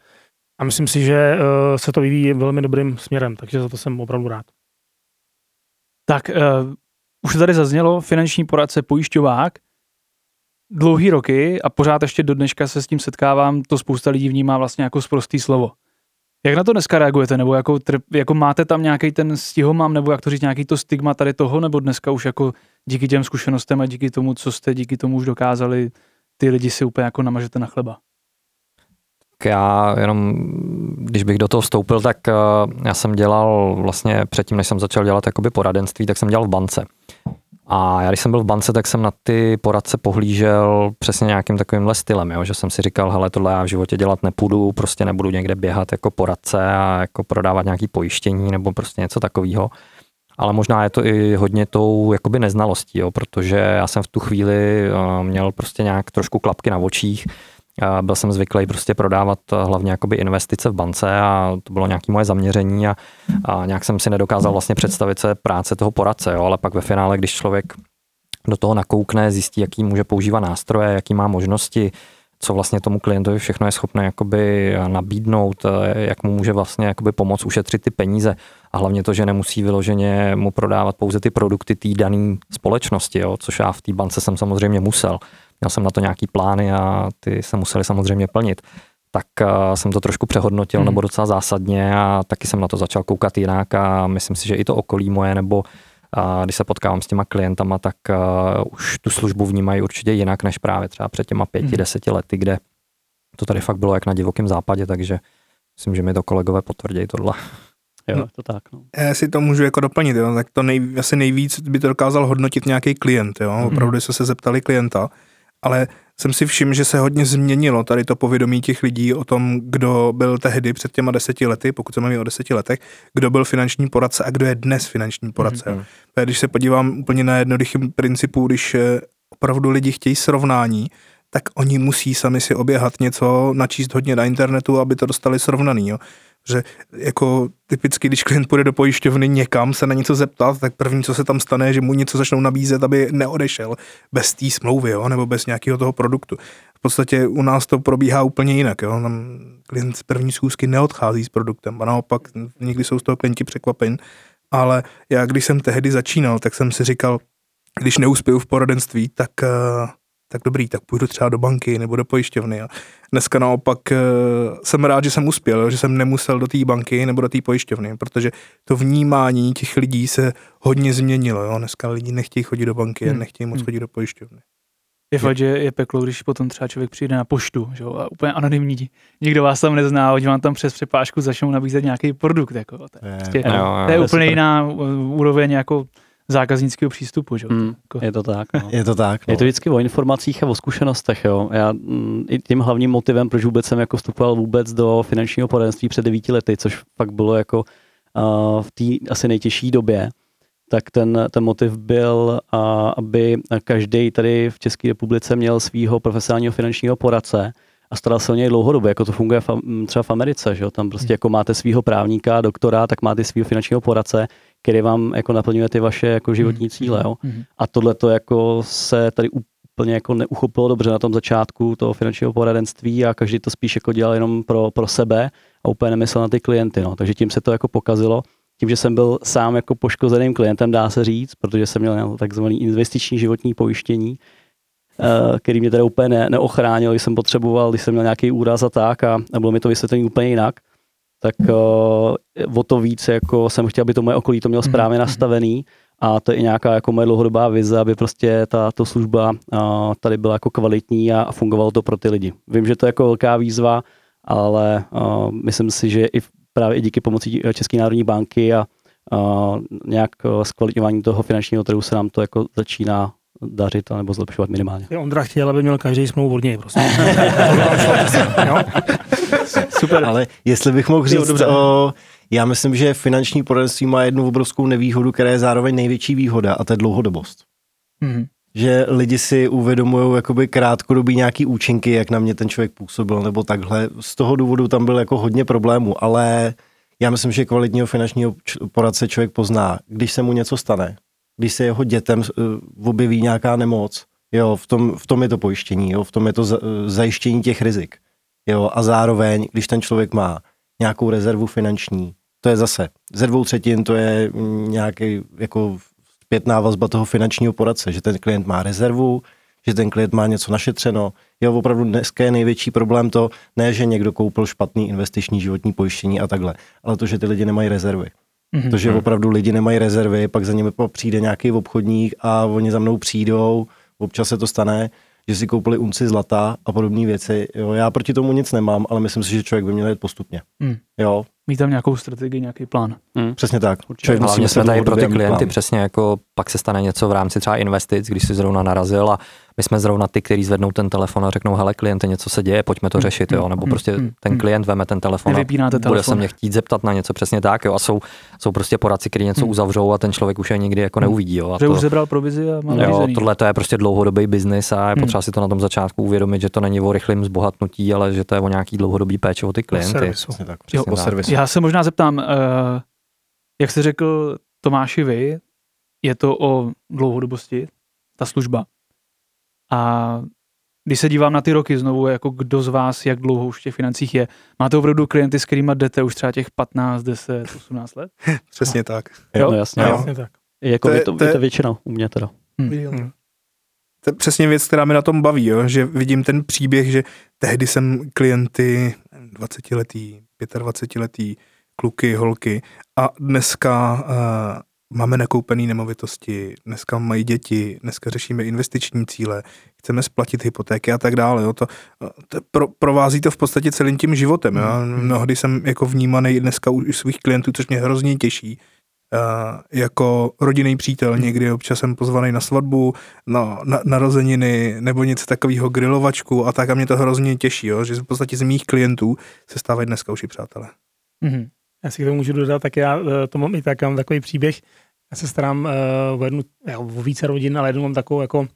A myslím si, že uh, se to vyvíjí velmi dobrým směrem, takže za to jsem opravdu rád. Tak uh, už tady zaznělo finanční poradce pojišťovák, dlouhý roky a pořád ještě do dneška se s tím setkávám, to spousta lidí vnímá vlastně jako sprostý slovo. Jak na to dneska reagujete? Nebo jako, jako máte tam nějaký ten stihomám, nebo jak to říct, nějaký to stigma tady toho, nebo dneska už jako díky těm zkušenostem a díky tomu, co jste díky tomu už dokázali, ty lidi si úplně jako namažete na chleba? já jenom, když bych do toho vstoupil, tak uh, já jsem dělal vlastně předtím, než jsem začal dělat jakoby poradenství, tak jsem dělal v bance. A já když jsem byl v bance, tak jsem na ty poradce pohlížel přesně nějakým takovýmhle stylem, jo? že jsem si říkal, hele, tohle já v životě dělat nepůjdu, prostě nebudu někde běhat jako poradce a jako prodávat nějaký pojištění nebo prostě něco takového. Ale možná je to i hodně tou jakoby neznalostí, jo? protože já jsem v tu chvíli uh, měl prostě nějak trošku klapky na očích, byl jsem zvyklý prostě prodávat hlavně jakoby investice v bance a to bylo nějaké moje zaměření a, a nějak jsem si nedokázal vlastně představit se práce toho poradce, jo, ale pak ve finále, když člověk do toho nakoukne, zjistí, jaký může používat nástroje, jaký má možnosti, co vlastně tomu klientovi všechno je schopné jakoby nabídnout, jak mu může vlastně jakoby pomoct ušetřit ty peníze a hlavně to, že nemusí vyloženě mu prodávat pouze ty produkty té dané společnosti, jo, což já v té bance jsem samozřejmě musel. Měl jsem na to nějaký plány a ty se museli samozřejmě plnit. Tak uh, jsem to trošku přehodnotil, hmm. nebo docela zásadně a taky jsem na to začal koukat jinak a myslím si, že i to okolí moje, nebo uh, když se potkávám s těma klientama, tak uh, už tu službu vnímají určitě jinak, než právě třeba před těma pěti, hmm. deseti lety, kde to tady fakt bylo jak na divokém západě, takže myslím, že mi to kolegové potvrdí tohle. Jo, to tak. No. Já si to můžu jako doplnit, jo. tak to nej, asi nejvíc by to dokázal hodnotit nějaký klient. Jo. Hmm. Opravdu jsme se zeptali klienta, ale jsem si všiml, že se hodně změnilo tady to povědomí těch lidí o tom, kdo byl tehdy před těma deseti lety, pokud se mluví o deseti letech, kdo byl finanční poradce a kdo je dnes finanční poradce. Mm-hmm. Když se podívám úplně na jednoduchým principu, když eh, opravdu lidi chtějí srovnání, tak oni musí sami si oběhat něco, načíst hodně na internetu, aby to dostali srovnaný. Jo že jako typicky, když klient půjde do pojišťovny někam se na něco zeptat, tak první, co se tam stane, je, že mu něco začnou nabízet, aby neodešel bez té smlouvy, jo, nebo bez nějakého toho produktu. V podstatě u nás to probíhá úplně jinak, jo. Tam klient z první schůzky neodchází s produktem a naopak někdy jsou z toho klienti překvapeni. Ale já, když jsem tehdy začínal, tak jsem si říkal, když neuspěju v poradenství, tak uh, tak dobrý, tak půjdu třeba do banky nebo do pojišťovny. A dneska naopak uh, jsem rád, že jsem uspěl, že jsem nemusel do té banky nebo do té pojišťovny, protože to vnímání těch lidí se hodně změnilo. Jo? Dneska lidi nechtějí chodit do banky hmm. a nechtějí moc hmm. chodit do pojišťovny. Je fakt, že je peklo, když potom třeba člověk přijde na poštu, že a úplně anonymní, nikdo vás tam nezná, oni vám tam přes přepážku začnou nabízet nějaký produkt, jako, to je, je, prostě, jo, jo, to je úplně jiná úroveň jako zákaznického přístupu. Že? Mm, je to tak. No. Je to tak. No. Je to vždycky o informacích a o zkušenostech. Jo. Já mm, i tím hlavním motivem, proč vůbec jsem jako vstupoval vůbec do finančního poradenství před devíti lety, což fakt bylo jako uh, v té asi nejtěžší době, tak ten, ten motiv byl, uh, aby každý tady v České republice měl svého profesionálního finančního poradce, a staral se o něj dlouhodobě, jako to funguje třeba v Americe, že jo? tam prostě Hmm. jako máte svého právníka, doktora, tak máte svého finančního poradce, který vám jako naplňuje ty vaše jako životní cíle. Jo? Mhm. A tohle to jako se tady úplně jako neuchopilo dobře na tom začátku toho finančního poradenství a každý to spíš jako dělal jenom pro, pro sebe a úplně nemyslel na ty klienty. No. Takže tím se to jako pokazilo. Tím, že jsem byl sám jako poškozeným klientem, dá se říct, protože jsem měl takzvaný investiční životní pojištění, který mě teda úplně ne, neochránil, když jsem potřeboval, když jsem měl nějaký úraz a tak a, a bylo mi to vysvětlení úplně jinak, tak uh, o to víc jako jsem chtěl, aby to moje okolí to mělo správně Mhm. nastavený a to je i nějaká jako moje dlouhodobá vize, aby prostě ta to služba uh, tady byla jako kvalitní a, a fungovalo to pro ty lidi. Vím, že to je jako velká výzva, ale uh, myslím si, že i právě i díky pomoci České národní banky a uh, nějak zkvalitňování toho finančního trhu se nám to jako začíná dařit nebo zlepšovat minimálně. Ondra chtěl, aby měl každý smlouvu od něj, prostě. jo? Super. Ale jestli bych mohl Jo, říct, dobře. o, já myslím, že finanční poradenství má jednu obrovskou nevýhodu, která je zároveň největší výhoda a to je dlouhodobost. Mhm. Že lidi si uvědomují jakoby krátkodobý nějaký účinky, jak na mě ten člověk působil nebo takhle. Z toho důvodu tam byl jako hodně problémů, ale já myslím, že kvalitního finančního č- poradce člověk pozná, když se mu něco stane, když se jeho dětem uh, objeví nějaká nemoc, jo, v tom, v tom je to pojištění, jo, v tom je to eh, zajištění těch rizik. Jo, a zároveň, když ten člověk má nějakou rezervu finanční, to je zase ze dvou třetin, to je mm, nějaký jako zpětná vazba toho finančního poradce, že ten klient má rezervu, že ten klient má něco našetřeno. Jo, opravdu dneska je největší problém to, ne, že někdo koupil špatný investiční životní pojištění a takhle, ale to, že ty lidi nemají rezervy. Mhm. To, že opravdu lidi nemají rezervy, pak za nimi přijde nějaký obchodník a oni za mnou přijdou, občas se to stane, že si koupili unci zlata a podobné věci. Jo, já proti tomu nic nemám, ale myslím si, že člověk by měl jít postupně. Hmm. Jo, Mít tam nějakou strategii, nějaký plán. přesně tak. Určitě. Člověk musí jsme tady pro ty klienty plán. přesně jako pak se stane něco v rámci třeba investic, když si zrovna narazil a my jsme zrovna ty, kteří zvednou ten telefon a řeknou, hele kliente, něco se děje, pojďme to Hmm, řešit, jo, hmm, nebo hmm, prostě ten klient veme ten telefon a bude telefon. se mě chtít zeptat na něco přesně tak, jo, a jsou, jsou prostě poradci, kteří něco uzavřou a ten člověk už je nikdy jako neuvidí, jo, a Že to, už zebral provizi a má Jo, tohle to je prostě dlouhodobý biznis a je potřeba si to na tom začátku uvědomit, že to není o rychlém zbohatnutí, ale že to je o nějaký dlouhodobý péče o ty klienty. servisu. Přesně tak. Jo, Přesně o tak. servisu. Já se možná zeptám, uh, jak jste řekl Tomáši vy, je to o dlouhodobosti, ta služba. A když se dívám na ty roky znovu, jako kdo z vás, jak dlouho už v těch financích je, máte opravdu klienty, s kterými jdete už třeba těch 15, 10, 18 let? Přesně tak. Jo? No jasně. Jo. Přesně tak. Jako To je- to, to, to je- to většina u mě teda. Hmm. To je přesně věc, která mi na tom baví, jo? že vidím ten příběh, že tehdy jsem klienty 20-letý, 25-letý, kluky, holky a dneska uh, máme nakoupené nemovitosti, dneska mají děti, dneska řešíme investiční cíle, chceme splatit hypotéky a tak dále. Jo? To, to pro, provází to v podstatě celým tím životem. Jo? Mnohdy jsem jako vnímaný dneska u svých klientů, což mě hrozně těší, Uh, jako rodinný přítel, někdy občas jsem pozvaný na svatbu, na, na narozeniny nebo něco takového, grilovačku a tak a mě to hrozně těší, jo, že v podstatě z mých klientů se stávají dneska už i přátelé. Mhm. Já si k tomu můžu dodat, tak já eh, to mám i tak, mám takový příběh. Já se starám uh, o jednu, o více rodin, ale jednu mám takovou jako, uh,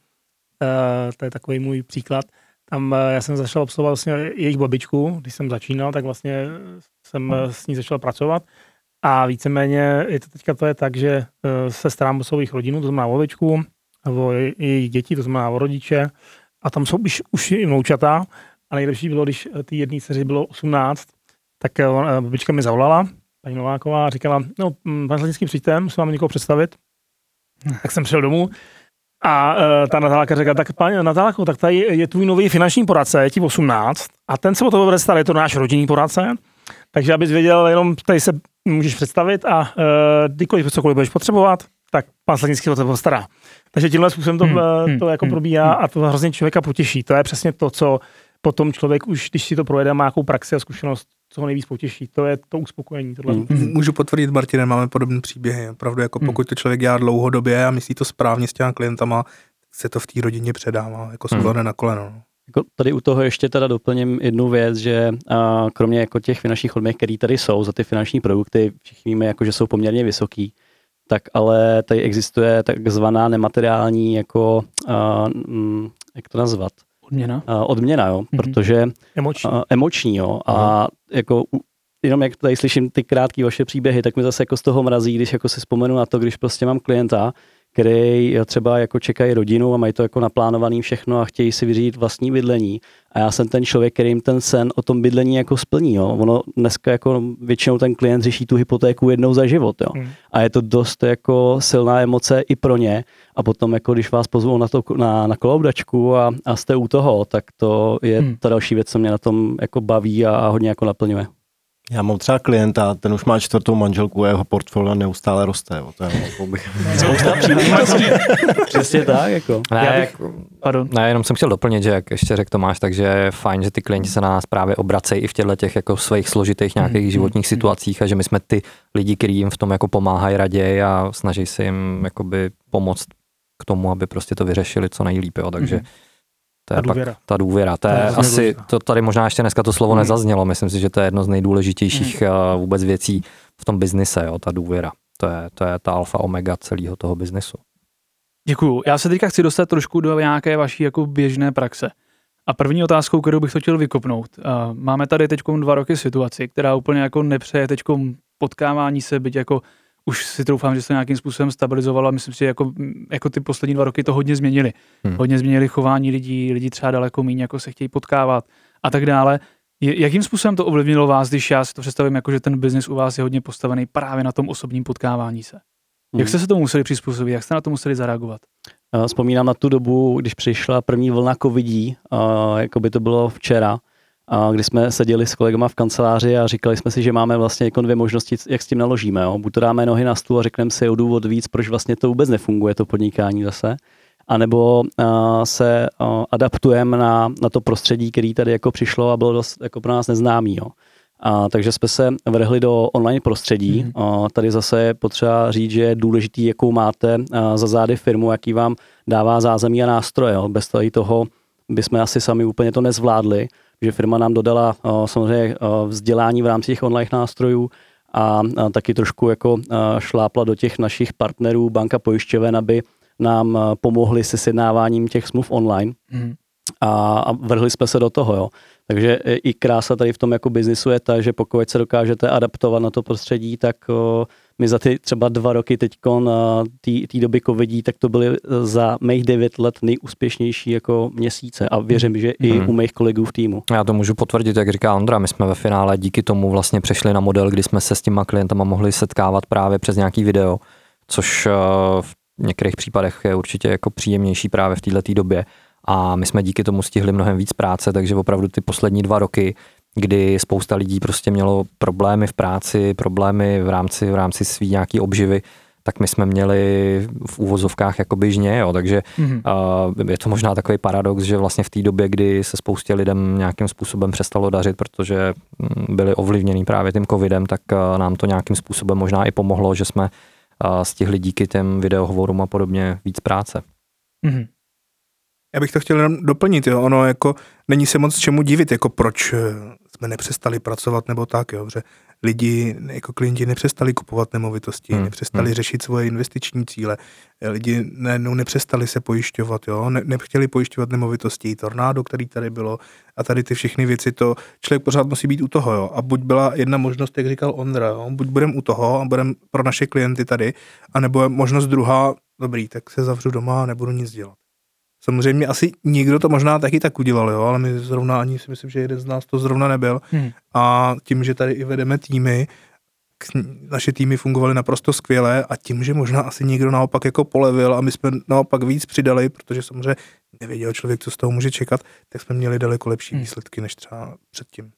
to je takový můj příklad. Tam uh, já jsem začal obsluhovat vlastně jejich babičku, když jsem začínal, tak vlastně jsem s ní začal pracovat. A víceméně je to teďka to je tak, že uh, se starám o svou jejich rodinu, to znamená o babičku, o jej- jejich děti, to znamená o rodiče. A tam jsou už, už i vnoučata. A nejlepší bylo, když ty jedné dceři bylo 18, tak eh, ona- babička mi zavolala, paní Nováková, a říkala, no, mm, pan Sladnický, přijďte, musím vám někoho představit. Tak jsem přišel domů a uh, ta Natálka řekla, tak paní Natálko, tak tady je tvůj nový finanční poradce, je ti 18 a ten se o to bude starat, je to náš rodinný poradce, takže abys věděl, jenom tady se můžeš představit a uh, kdykoliv cokoliv budeš potřebovat, tak pan Sladnický o to postará. Takže tímhle způsobem to, Hmm, hmm, hmm, to jako hmm, probíhá hmm. a to hrozně člověka potěší. To je přesně to, co potom člověk už, když si to projede, má nějakou praxi a zkušenost, co ho nejvíc potěší. To je to uspokojení. Tohle. Hmm. Hmm. Můžu potvrdit, Martine, máme podobné příběhy. Opravdu, jako Hmm. pokud to člověk dělá dlouhodobě a myslí to správně s těma klientama, se to v té rodině předává, jako Hmm. sklone na koleno. no. Jako tady u toho ještě teda doplním jednu věc, že a, kromě jako těch finančních odměn, které tady jsou za ty finanční produkty, všichni víme, jako, že jsou poměrně vysoký, tak ale tady existuje takzvaná nemateriální, jako, a, mm, jak to nazvat, Odměna? Uh, odměna, jo, mm-hmm. protože Emoční. Uh, emoční, jo. A jako jenom jak tady slyším ty krátké vaše příběhy, tak mi zase jako z toho mrazí, když jako si vzpomenu na to, když prostě mám klienta, který třeba jako čekají rodinu a mají to jako naplánovaný všechno a chtějí si vyřídit vlastní bydlení. A já jsem ten člověk, který jim ten sen o tom bydlení jako splní. Jo. Ono dneska jako většinou ten klient řeší tu hypotéku jednou za život. Jo. Hmm. A je to dost jako silná emoce i pro ně. A potom, jako když vás pozvou na, to, na, na koloudačku a, a jste u toho, tak to je hmm. ta další věc, co mě na tom jako baví a, a hodně jako naplňuje. Já mám třeba klienta, ten už má čtvrtou manželku a jeho portfolio neustále roste. Jo. To je, jako bych... Spousta Přesně tak. Jako. Ne, Já bych... Pardon. ne, jenom jsem chtěl doplnit, že jak ještě řekl Tomáš, takže je fajn, že ty klienti se na nás právě obracejí i v těchto těch jako svých složitých nějakých mm, životních mm, situacích a že my jsme ty lidi, kteří jim v tom jako pomáhají raději a snaží se jim jakoby pomoct k tomu, aby prostě to vyřešili co nejlíp. Jo. Takže mm to je ta důvěra. Pak ta důvěra. To, to je, je asi, to tady možná ještě dneska to slovo hmm. nezaznělo. Myslím si, že to je jedno z nejdůležitějších hmm. vůbec věcí v tom biznise, jo, ta důvěra. To je, to je ta alfa omega celého toho biznesu. Děkuju. Já se teďka chci dostat trošku do nějaké vaší jako běžné praxe. A první otázkou, kterou bych to chtěl vykopnout. Máme tady teď dva roky situaci, která úplně jako nepřeje teď potkávání se, byť jako už si troufám, že se nějakým způsobem stabilizovalo a myslím si, že jako, jako ty poslední dva roky to hodně změnili. Hmm. Hodně změnili chování lidí, lidi třeba daleko méně jako se chtějí potkávat a tak dále. Jakým způsobem to ovlivnilo vás, když já si to představím, jako že ten biznis u vás je hodně postavený právě na tom osobním potkávání se? Jak hmm. jste se tomu museli přizpůsobit? Jak jste na to museli zareagovat? Vzpomínám na tu dobu, když přišla první vlna covidí, jako by to bylo včera, a kdy jsme seděli s kolegama v kanceláři a říkali jsme si, že máme vlastně jako dvě možnosti, jak s tím naložíme. Jo. Buď to dáme nohy na stůl a řekneme si o důvod víc, proč vlastně to vůbec nefunguje, to podnikání zase, anebo uh, se uh, adaptujeme na, na to prostředí, který tady jako přišlo a bylo dost jako pro nás neznámý. Jo. A, takže jsme se vrhli do online prostředí. Mm. A, tady zase je potřeba říct, že je důležitý, jakou máte a, za zády firmu, jaký vám dává zázemí a nástroje. Jo. Bez toho bychom asi sami úplně to nezvládli že firma nám dodala samozřejmě vzdělání v rámci těch online nástrojů a, taky trošku jako šlápla do těch našich partnerů, banka pojišťoven, aby nám pomohli se sjednáváním těch smluv online. Mm. A, a vrhli jsme se do toho, jo. Takže i krása tady v tom jako biznisu je ta, že pokud se dokážete adaptovat na to prostředí, tak o, my za ty třeba dva roky teď té doby covidí, tak to byly e, za mých devět let nejúspěšnější jako měsíce a věřím, že i hmm. u mých kolegů v týmu. Já to můžu potvrdit, jak říká Ondra, my jsme ve finále díky tomu vlastně přešli na model, kdy jsme se s těma klientama mohli setkávat právě přes nějaký video, což e, v některých případech je určitě jako příjemnější právě v této době a my jsme díky tomu stihli mnohem víc práce, takže opravdu ty poslední dva roky kdy spousta lidí prostě mělo problémy v práci, problémy v rámci, v rámci svý nějaký obživy, tak my jsme měli v úvozovkách jako běžně, jo, takže mm-hmm. uh, je to možná takový paradox, že vlastně v té době, kdy se spoustě lidem nějakým způsobem přestalo dařit, protože mm, byli ovlivněni právě tím covidem, tak uh, nám to nějakým způsobem možná i pomohlo, že jsme uh, stihli díky těm videohovorům a podobně víc práce. Mm-hmm. Já bych to chtěl jenom doplnit, jo. ono jako není se moc čemu divit, jako proč eh, jsme nepřestali pracovat nebo tak, jo, že lidi, jako klienti nepřestali kupovat nemovitosti, hmm. nepřestali hmm. řešit svoje investiční cíle, lidi ne, no, nepřestali se pojišťovat, jo, ne, nechtěli pojišťovat nemovitosti, tornádo, který tady bylo a tady ty všechny věci, to člověk pořád musí být u toho, jo, a buď byla jedna možnost, jak říkal Ondra, jo, buď budeme u toho a budeme pro naše klienty tady, anebo je možnost druhá, dobrý, tak se zavřu doma a nebudu nic dělat. Samozřejmě asi nikdo to možná taky tak udělal, jo, ale my zrovna ani si myslím, že jeden z nás to zrovna nebyl. Hmm. A tím, že tady i vedeme týmy, naše týmy fungovaly naprosto skvěle a tím, že možná asi někdo naopak jako polevil a my jsme naopak víc přidali, protože samozřejmě nevěděl člověk, co z toho může čekat, tak jsme měli daleko lepší hmm. výsledky než třeba předtím.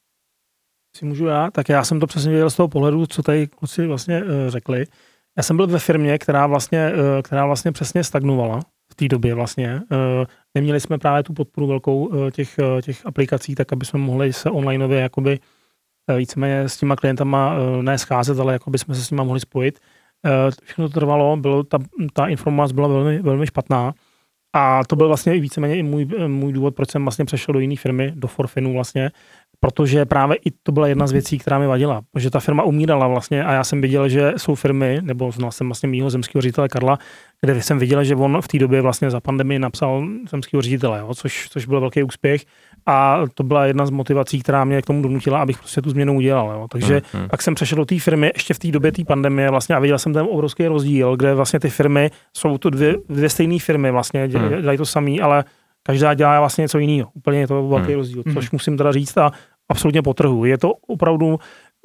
Si můžu já? Tak já jsem to přesně věděl z toho pohledu, co tady kluci vlastně uh, řekli. Já jsem byl ve firmě, která vlastně, uh, která vlastně přesně stagnovala té době vlastně. Eh, neměli jsme právě tu podporu velkou eh, těch, eh, těch aplikací, tak aby jsme mohli se onlineově jakoby víceméně s těma klientama ne scházet, ale jakoby jsme se s nimi mohli spojit. Všechno to trvalo, bylo, ta, ta informace byla velmi, velmi špatná. A to byl vlastně víceméně i můj, můj důvod, proč jsem vlastně přešel do jiné firmy, do Forfinu vlastně, protože právě i to byla jedna z věcí, která mi vadila, že ta firma umírala vlastně a já jsem viděl, že jsou firmy, nebo znal jsem vlastně mýho zemského ředitele Karla, kde jsem viděl, že on v té době vlastně za pandemii napsal zemského ředitele, jo, což, což byl velký úspěch a to byla jedna z motivací, která mě k tomu donutila, abych prostě tu změnu udělal. Jo. Takže Hmm, hmm. pak jsem přešel do té firmy ještě v té době té pandemie vlastně a viděl jsem ten obrovský rozdíl, kde vlastně ty firmy jsou to dvě, dvě stejné firmy vlastně, dělají, dělají to samý, ale každá dělá vlastně něco jiného. Úplně je to velký Hmm. rozdíl, Hmm. což musím teda říct a absolutně potrhu. Je to opravdu,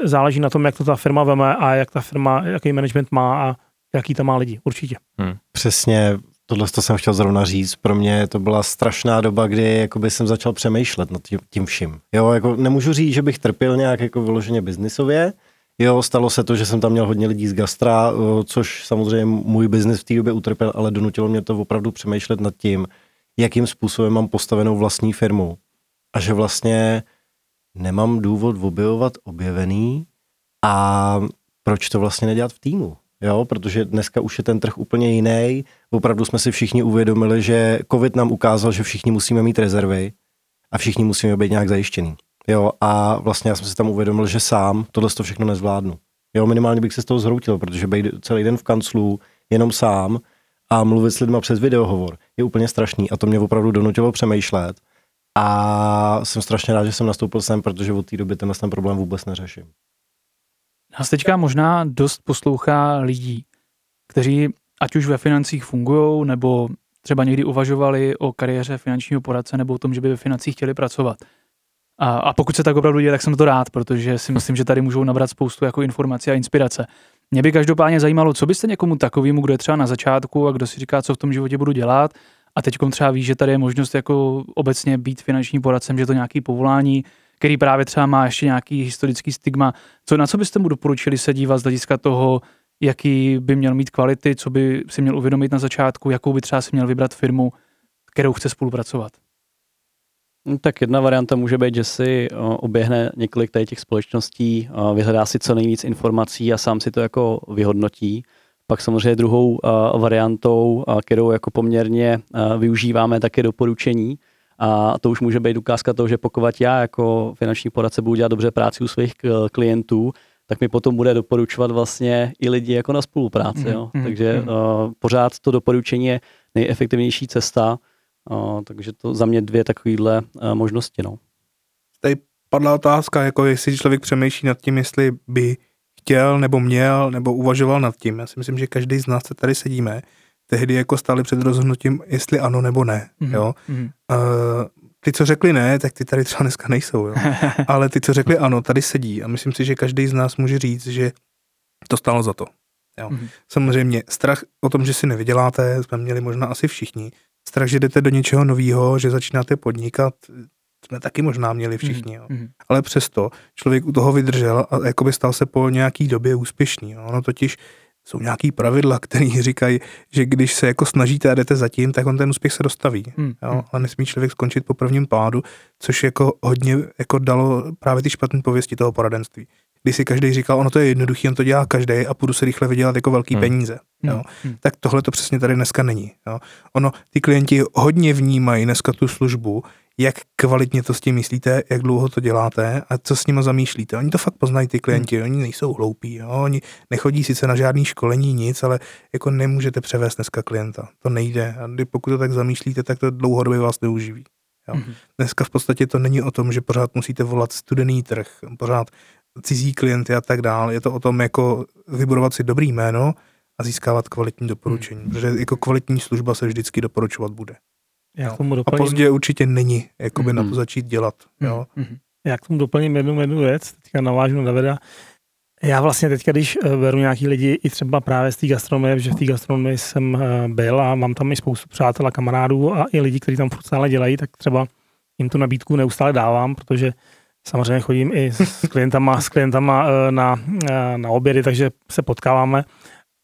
záleží na tom, jak to ta firma veme a jak ta firma, jaký management má a jaký tam má lidi, určitě. Přesně, tohle to jsem chtěl zrovna říct. Pro mě to byla strašná doba, kdy jakoby jsem začal přemýšlet nad tím, tím vším. Jo, jako nemůžu říct, že bych trpěl nějak jako vyloženě biznisově. Jo, stalo se to, že jsem tam měl hodně lidí z gastra, což samozřejmě můj biznis v té době utrpěl, ale donutilo mě to opravdu přemýšlet nad tím, jakým způsobem mám postavenou vlastní firmu. A že vlastně nemám důvod objevovat objevený a proč to vlastně nedělat v týmu. Jo, protože dneska už je ten trh úplně jiný. Opravdu jsme si všichni uvědomili, že COVID nám ukázal, že všichni musíme mít rezervy a všichni musíme být nějak zajištěný. Jo, a vlastně já jsem si tam uvědomil, že sám tohle to všechno nezvládnu. Jo, minimálně bych se z toho zhroutil, protože být celý den v kanclu jenom sám a mluvit s lidma přes videohovor je úplně strašný a to mě opravdu donutilo přemýšlet. A jsem strašně rád, že jsem nastoupil sem, protože od té doby tenhle ten problém vůbec neřeším. Nás teďka možná dost poslouchá lidí, kteří ať už ve financích fungují, nebo třeba někdy uvažovali o kariéře finančního poradce, nebo o tom, že by ve financích chtěli pracovat. A, a pokud se tak opravdu děje, tak jsem to rád, protože si myslím, že tady můžou nabrat spoustu jako informací a inspirace. Mě by každopádně zajímalo, co byste někomu takovému, kdo je třeba na začátku a kdo si říká, co v tom životě budu dělat, a teď třeba ví, že tady je možnost jako obecně být finančním poradcem, že to nějaký povolání, který právě třeba má ještě nějaký historický stigma. Co, na co byste mu doporučili se dívat z hlediska toho, jaký by měl mít kvality, co by si měl uvědomit na začátku, jakou by třeba si měl vybrat firmu, kterou chce spolupracovat? No, Tak jedna varianta může být, že si o, oběhne několik tady těch společností, o, vyhledá si co nejvíc informací a sám si to jako vyhodnotí. Pak samozřejmě druhou a, variantou, kterou jako poměrně využíváme, tak je doporučení. A to už může být ukázka toho, že pokud já jako finanční poradce budu dělat dobře práci u svých klientů, tak mi potom bude doporučovat vlastně i lidi jako na spolupráci. Mhm, Jo. mhm, Takže uh, pořád to doporučení je nejefektivnější cesta, uh, takže to za mě dvě takovéhle uh, možnosti. No. Tady padla otázka, jako jestli člověk přemýšlí nad tím, jestli by chtěl, nebo měl, nebo uvažoval nad tím. Já si myslím, že každý z nás, co tady sedíme, tehdy jako stáli před rozhodnutím, jestli ano nebo ne. Mhm, Jo? mhm. Uh, ty, co řekli ne, tak ty tady třeba dneska nejsou. Jo? Ale ty, co řekli ano, tady sedí. A myslím si, že každý z nás může říct, že to stálo za to. Jo. Mhm. Samozřejmě strach o tom, že si nevyděláte, jsme měli možná asi všichni. Strach, že jdete do něčeho nového, že začínáte podnikat, jsme taky možná měli všichni. Jo. Mhm. Ale přesto člověk u toho vydržel a jakoby stal se po nějaký době úspěšný. Jo. Ono totiž jsou nějaký pravidla, které říkají, že když se jako snažíte a jdete zatím, tak on ten úspěch se dostaví. Mhm. Jo, ale nesmí člověk skončit po prvním pádu, což jako hodně jako dalo právě ty špatné pověsti toho poradenství. Když si každý říkal, ono to je jednoduchý, on to dělá každý a půjdu se rychle vydělat jako velký Hmm. peníze. Jo. Mhm. Tak tohle to přesně tady dneska není. Jo. Ono, ty klienti hodně vnímají dneska tu službu, jak kvalitně to s tím myslíte, jak dlouho to děláte a co s nimi zamýšlíte. Oni to fakt poznají, ty klienti, oni nejsou hloupí, jo. oni nechodí sice na žádný školení, nic, ale jako nemůžete převést dneska klienta. To nejde. A kdy- pokud to tak zamýšlíte, tak to dlouhodobě vás neuživí. Jo. Mhm. Dneska v podstatě to není o tom, že pořád musíte volat studený trh, pořád cizí klienty a tak dále. Je to o tom, jako vybudovat si dobrý jméno a získávat kvalitní doporučení. Hmm. Protože jako kvalitní služba se vždycky doporučovat bude. Já Jo. k tomu A doplním, pozdě určitě není, jakoby na Mhm. to začít dělat. Jo. Mhm. já k tomu doplním jednu, jednu věc, teďka navážu na Davida. Já vlastně teďka, když eh, beru nějaký lidi i třeba právě z té gastronomie, že v té gastronomii jsem eh, byl a mám tam i spoustu přátel a kamarádů a i lidi, kteří tam furt stále dělají, tak třeba jim tu nabídku neustále dávám, protože samozřejmě chodím i s klientama, s klientama eh, na, eh, na obědy, takže se potkáváme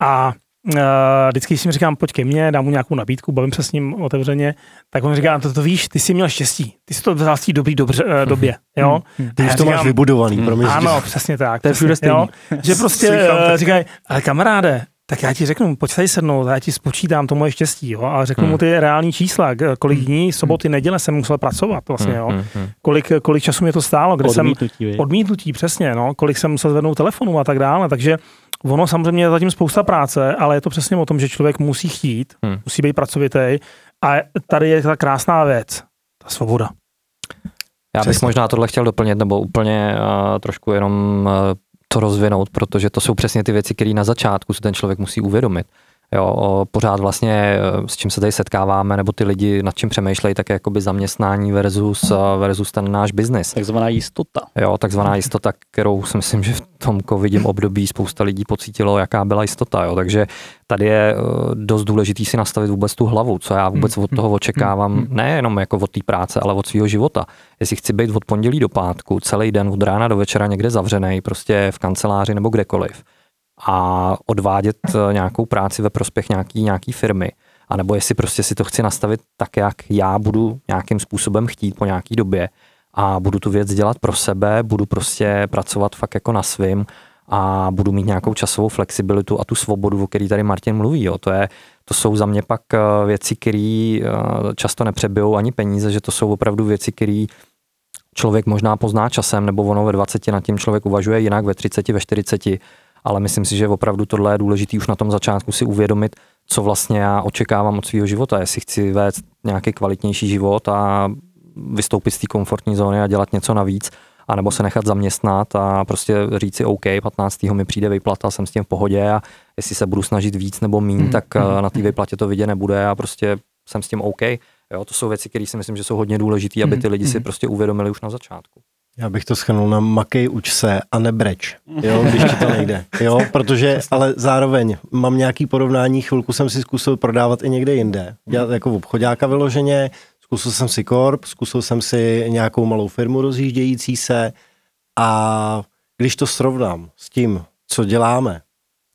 a eh, vždycky, když si říkám, pojď ke mně, dám mu nějakou nabídku, bavím se s ním otevřeně, tak on říká, to, to víš, ty jsi měl štěstí, ty jsi to vzal v té dobrý dobře, době, jo. Mhm. Ty A už to máš říkám, vybudovaný, Hmm. promiň. Ano, přesně tak. To je všude přesně, jo. Že prostě říkají, ale kamaráde, Tak já ti řeknu, pojď tady sednout, já ti spočítám to moje štěstí, jo, a řeknu Hmm. mu ty reální čísla, kolik dní, soboty, neděle jsem musel pracovat vlastně, jo, Hmm, hmm, kolik, kolik času mě to stálo, kde jsem, Odmítnutí, viď? odmítnutí, přesně, no, kolik jsem musel zvednout telefonu a tak dále, takže ono samozřejmě je zatím spousta práce, ale je to přesně o tom, že člověk musí chtít, Hmm. musí být pracovitý a tady je ta krásná věc, ta svoboda. Já bych Přesně. možná tohle chtěl doplnit, nebo úplně uh, trošku jenom uh, to rozvinout, protože to jsou přesně ty věci, které na začátku si ten člověk musí uvědomit. Jo, pořád vlastně, eh, s čím se tady setkáváme, nebo ty lidi nad čím přemýšlejí, tak je jakoby zaměstnání versus, eh, versus ten náš biznis. Takzvaná jistota. Jo, takzvaná jistota, kterou si myslím, že v tom covidím období spousta lidí pocítilo, jaká byla jistota. Jo. Takže tady je eh, dost důležitý si nastavit vůbec tu hlavu, co já vůbec od toho očekávám, nejenom jako od té práce, ale od svého života. Jestli chci být od pondělí do pátku, celý den od rána do večera někde zavřený, prostě v kanceláři nebo kdekoliv a odvádět eh, nějakou práci ve prospěch nějaký, nějaký firmy, a nebo jestli prostě si to chci nastavit tak, jak já budu nějakým způsobem chtít po nějaký době a budu tu věc dělat pro sebe, budu prostě pracovat fakt jako na svým a budu mít nějakou časovou flexibilitu a tu svobodu, o který tady Martin mluví. Jo. To, je, to jsou za mě pak eh, věci, které často nepřebijou ani peníze, že to jsou opravdu věci, které člověk možná pozná časem, nebo ono ve 20 nad tím člověk uvažuje jinak, ve 30, ve 40, ale myslím si, že opravdu tohle je důležité už na tom začátku si uvědomit, co vlastně já očekávám od svého života, jestli chci vést nějaký kvalitnější život a vystoupit z té komfortní zóny a dělat něco navíc, anebo se nechat zaměstnat a prostě říct si OK, 15. mi přijde vyplata, jsem s tím v pohodě a jestli se budu snažit víc nebo míň, Mhm, tak eh, na té vyplatě to vidět nebude a prostě jsem s tím OK. Jo, to jsou věci, které si myslím, že jsou hodně důležité, aby ty lidi si Mhm. prostě uvědomili už na začátku. Já bych to schrnul na makej, uč se a nebreč, jo, když ti to nejde, jo, protože, ale zároveň mám nějaký porovnání, chvilku jsem si zkusil prodávat i někde jinde, dělat jako obchodáka vyloženě, zkusil jsem si korp, zkusil jsem si nějakou malou firmu rozjíždějící se a když to srovnám s tím, co děláme,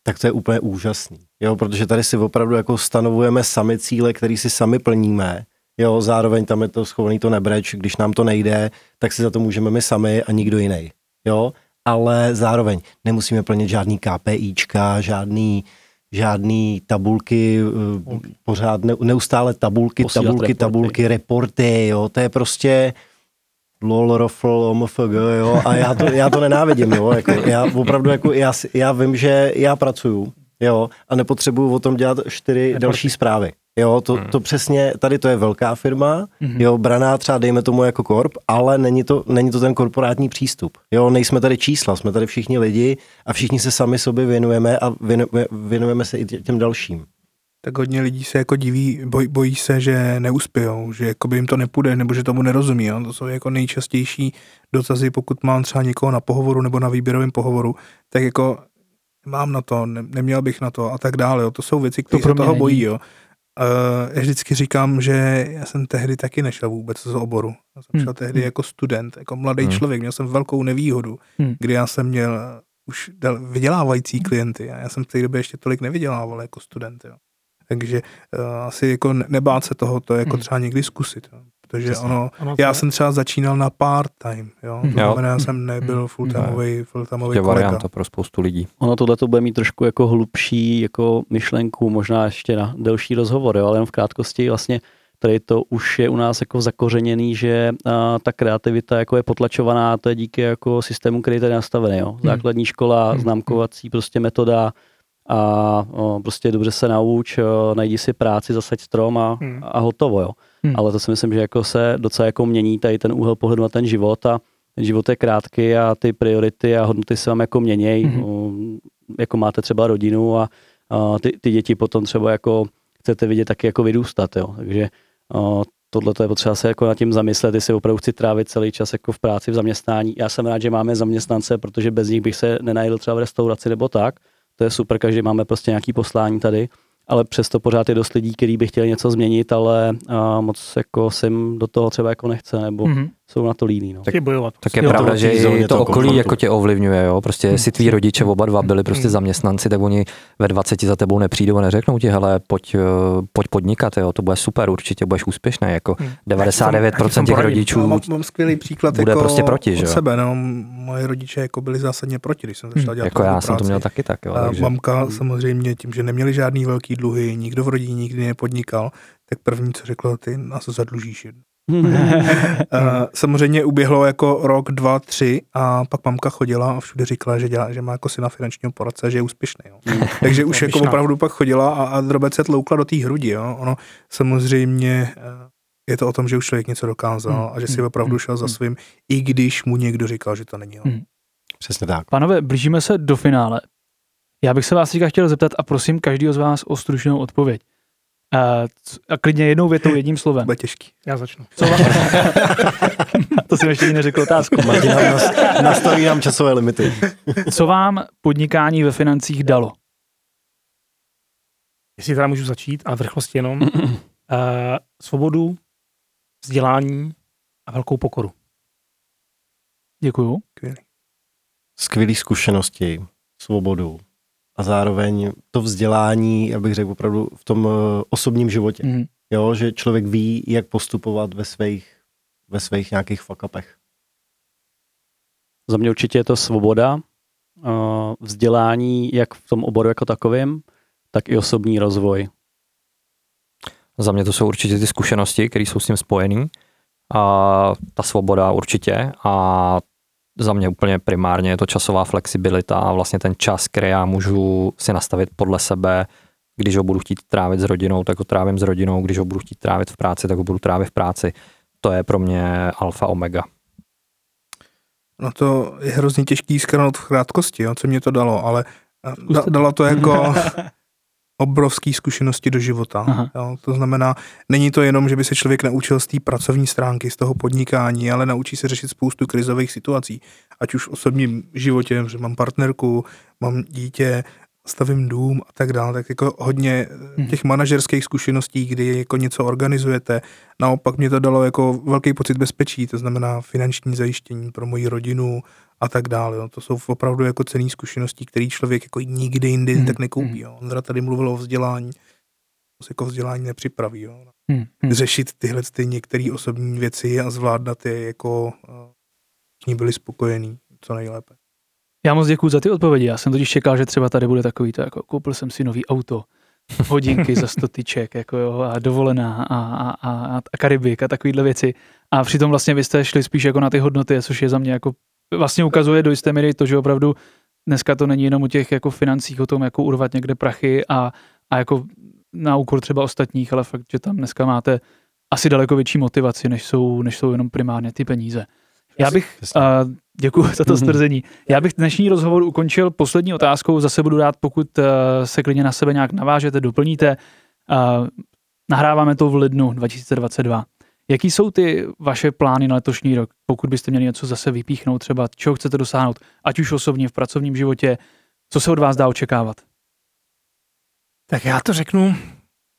tak to je úplně úžasný, jo, protože tady si opravdu jako stanovujeme sami cíle, které si sami plníme, Jo, zároveň tam je to schovaný to nebreč, když nám to nejde, tak si za to můžeme my sami a nikdo jiný. Jo, ale zároveň nemusíme plnit žádný KPIčka, žádný, žádný tabulky, eh, pořád ne, neustále tabulky, Posílat tabulky, reporty. tabulky, reporty, jo, to je prostě lol, rofl, omfg, jo, a já to, já to nenávidím, jo, jako, já opravdu, jako, já, já vím, že já pracuju, jo, a nepotřebuju o tom dělat čtyři další zprávy. Jo, to, to přesně, tady to je velká firma, Mhm. jo, braná třeba dejme tomu jako korp, ale není to, není to ten korporátní přístup. Jo, nejsme tady čísla, jsme tady všichni lidi a všichni se sami sobě věnujeme a věnujeme, věnujeme se i tě- těm dalším. tak hodně lidí se jako diví, boj, bojí se, že neuspějou, že jako by jim to nepůjde, nebo že tomu nerozumí. Jo? To jsou jako nejčastější dotazy, pokud mám třeba někoho na pohovoru nebo na výběrovém pohovoru, tak jako mám na to, ne, neměl bych na to a tak dále. Jo? To jsou věci, které pro se toho není. bojí. Jo? Uh, já vždycky říkám, že já jsem tehdy taky nešel vůbec z oboru. Já jsem Hmm. šel tehdy Hmm. jako student, jako mladý Hmm. člověk. Měl jsem velkou nevýhodu, Hmm. kdy já jsem měl už vydělávající klienty a já jsem v té době ještě tolik nevydělával jako student. Jo. Takže uh, asi jako ne- nebát se toho, to jako Hmm. třeba někdy zkusit. Jo. Protože Přesně. ono, Ono já jsem třeba začínal na part-time, jo. To Mhm. znamená, já jsem nebyl full-timeový, full-timeový Je kolega. varianta pro spoustu lidí. Ono tohle to bude mít trošku jako hlubší jako myšlenku, možná ještě na delší rozhovor, jo, ale jen v krátkosti vlastně tady to už je u nás jako zakořeněný, že a, ta kreativita jako je potlačovaná, to je díky jako systému, který je tady nastavený. Jo. Základní škola, Hmm. známkovací prostě metoda a o, prostě dobře se nauč, o, najdi si práci, zasaď strom a, Hmm. a hotovo. Jo. Hmm. Ale to si myslím, že jako se docela jako mění tady ten úhel pohledu na ten život a ten život je krátký a ty priority a hodnoty se vám jako měnějí. Mhm. Mm, Jako máte třeba rodinu a, a ty, ty děti potom třeba jako chcete vidět taky jako vyrůstat. Jo. Takže tohle to je potřeba se jako nad tím zamyslet, jestli opravdu chci trávit celý čas jako v práci, v zaměstnání. Já jsem rád, že máme zaměstnance, protože bez nich bych se nenajdl třeba v restauraci nebo tak. To je super, každý máme prostě nějaký poslání tady, ale přesto pořád je dost lidí, kteří by chtěli něco změnit, ale moc jako se jim do toho třeba jako nechce, nebo Mhm. Jsou na to líní. No. Taky bojovat. Tak je Jo, pravda, to že i to okolí komfortu. jako tě ovlivňuje, jo. Prostě jestli tví rodiče oba dva byli prostě Hmm. zaměstnanci, tak oni ve 20 za tebou nepřijdou a neřeknou ti, hele, pojď, eh, pojď podnikat, jo, to bude super, určitě budeš úspěšný, jako Hmm. 99% Jak těch rodičů No, mám, mám skvělý příklad bude jako prostě proti, že od jo? sebe. No, moje rodiče jako byli zásadně proti, když jsem začal dělat jako já tuhle jsem to práci. měl taky tak, jo, A takže mamka samozřejmě tím, že neměli žádný velký dluhy, nikdo v rodině nikdy nepodnikal, tak první, co řekla, ty nás zadlužíš. jednou. A samozřejmě uběhlo jako rok, dva, tři a pak mamka chodila a všude říkala, že, dělá, že má jako syna finančního poradce a že je úspěšný. Jo. Takže už jako opravdu pak chodila a, a drobec se tloukla do té hrudi. Jo. Ono samozřejmě eh, je to o tom, že už člověk něco dokázal Hmm, a že si hmm, opravdu hmm, šel za svým, i když mu někdo říkal, že to není on. Hmm. Přesně tak. Pánové, blížíme se do finále. Já bych se vás teďka chtěl zeptat a prosím každý z vás o stručnou odpověď. A, klidně jednou větou, jedním slovem. Bude těžký. Já začnu. Co vám... to jsem ještě neřekl otázku. Martin nas- nastaví nám časové limity. Co vám podnikání ve financích dalo? Jestli teda můžu začít a v rychlosti jenom. Uh, svobodu, vzdělání a velkou pokoru. Děkuju. Skvělé zkušenosti, svobodu a zároveň to vzdělání, já bych řekl opravdu v tom eh, osobním životě. Mhm. Jo, že člověk ví, jak postupovat ve svých, ve svých nějakých fuck-upech. Za mě určitě je to svoboda, uh, vzdělání jak v tom oboru jako takovém, tak i osobní rozvoj. za mě to jsou určitě ty zkušenosti, které jsou s tím spojený. A ta svoboda určitě a za mě úplně primárně je to časová flexibilita a vlastně ten čas, který já můžu si nastavit podle sebe, když ho budu chtít trávit s rodinou, tak ho trávím s rodinou, když ho budu chtít trávit v práci, tak ho budu trávit v práci. To je pro mě alfa omega. No to je hrozně těžký skrnout v krátkosti, jo, co mě to dalo, ale eh, da, dalo to jako obrovský zkušenosti do života. Aha. Jo. To znamená, není to jenom, že by se člověk naučil z té pracovní stránky, z toho podnikání, ale naučí se řešit spoustu krizových situací. Ať už v osobním životě, že mám partnerku, mám dítě, stavím dům a tak dále, tak jako hodně Mhm. těch manažerských zkušeností, kdy jako něco organizujete. Naopak mě to dalo jako velký pocit bezpečí, to znamená finanční zajištění pro moji rodinu a tak dále. Jo. To jsou opravdu jako cený zkušenosti, které člověk jako nikdy jindy Mhm. tak nekoupí. Jo. Ondra tady mluvil o vzdělání, to se jako vzdělání nepřipraví. Jo. Hmm. Hmm. Řešit tyhle ty některé osobní věci a zvládat je jako eh, všichni byli spokojení co nejlépe. Já moc děkuji za ty odpovědi. Já jsem totiž čekal, že třeba tady bude takový to, jako koupil jsem si nový auto, hodinky za 100 tyček, jako jo, a dovolená a, a, a, a Karibik a takovýhle věci. A přitom vlastně vy jste šli spíš jako na ty hodnoty, což je za mě jako vlastně ukazuje do jisté míry to, že opravdu dneska to není jenom o těch jako financích, o tom jako urvat někde prachy a, a jako na úkor třeba ostatních, ale fakt, že tam dneska máte asi daleko větší motivaci, než jsou, než jsou jenom primárně ty peníze. Já bych, uh, děkuji za to Mhm. stvrzení. Já bych dnešní rozhovor ukončil poslední otázkou. Zase budu rád, pokud uh, se klidně na sebe nějak navážete, doplníte. Uh, nahráváme to v lednu 2022. Jaký jsou ty vaše plány na letošní rok, pokud byste měli něco zase vypíchnout, třeba čeho chcete dosáhnout, ať už osobně v pracovním životě, co se od vás dá očekávat? Tak já to řeknu.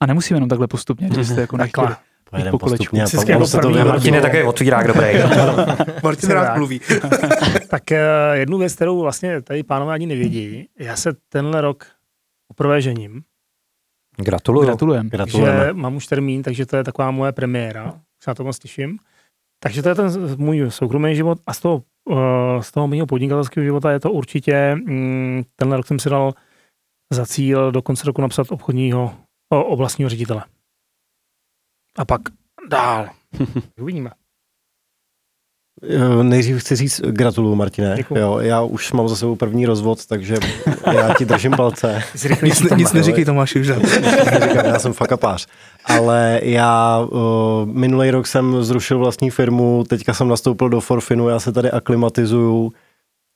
A nemusíme jenom takhle postupně, že jste jako nechtěli. Pojedeme postupně jako se to. Martin je takový otvírák dobrý. Martin rád tak. mluví. Tak eh, jednu věc, kterou vlastně tady pánové ani nevědí, já se tenhle rok poprvé žením, Gratuluju. Gratulujem. Gratulujeme. že mám už termín, takže to je taková moje premiéra, se na to moc těším. Takže to je ten můj soukromý život a z toho, eh, z toho mého podnikatelského života je to určitě, mm, tenhle rok jsem si dal za cíl do konce roku napsat obchodního oblastního ředitele. A pak dál. Uvidíme. Eh, Nejdřív chci říct gratuluju, Martine. Děkuju. Jo, já už mám za sebou první rozvod, takže já ti držím palce. Nic, ne, nic neříkej Tomáši už. Neříkám, já jsem fakapář. Ale já uh, minulý rok jsem zrušil vlastní firmu, teďka jsem nastoupil do Forfinu, já se tady aklimatizuju,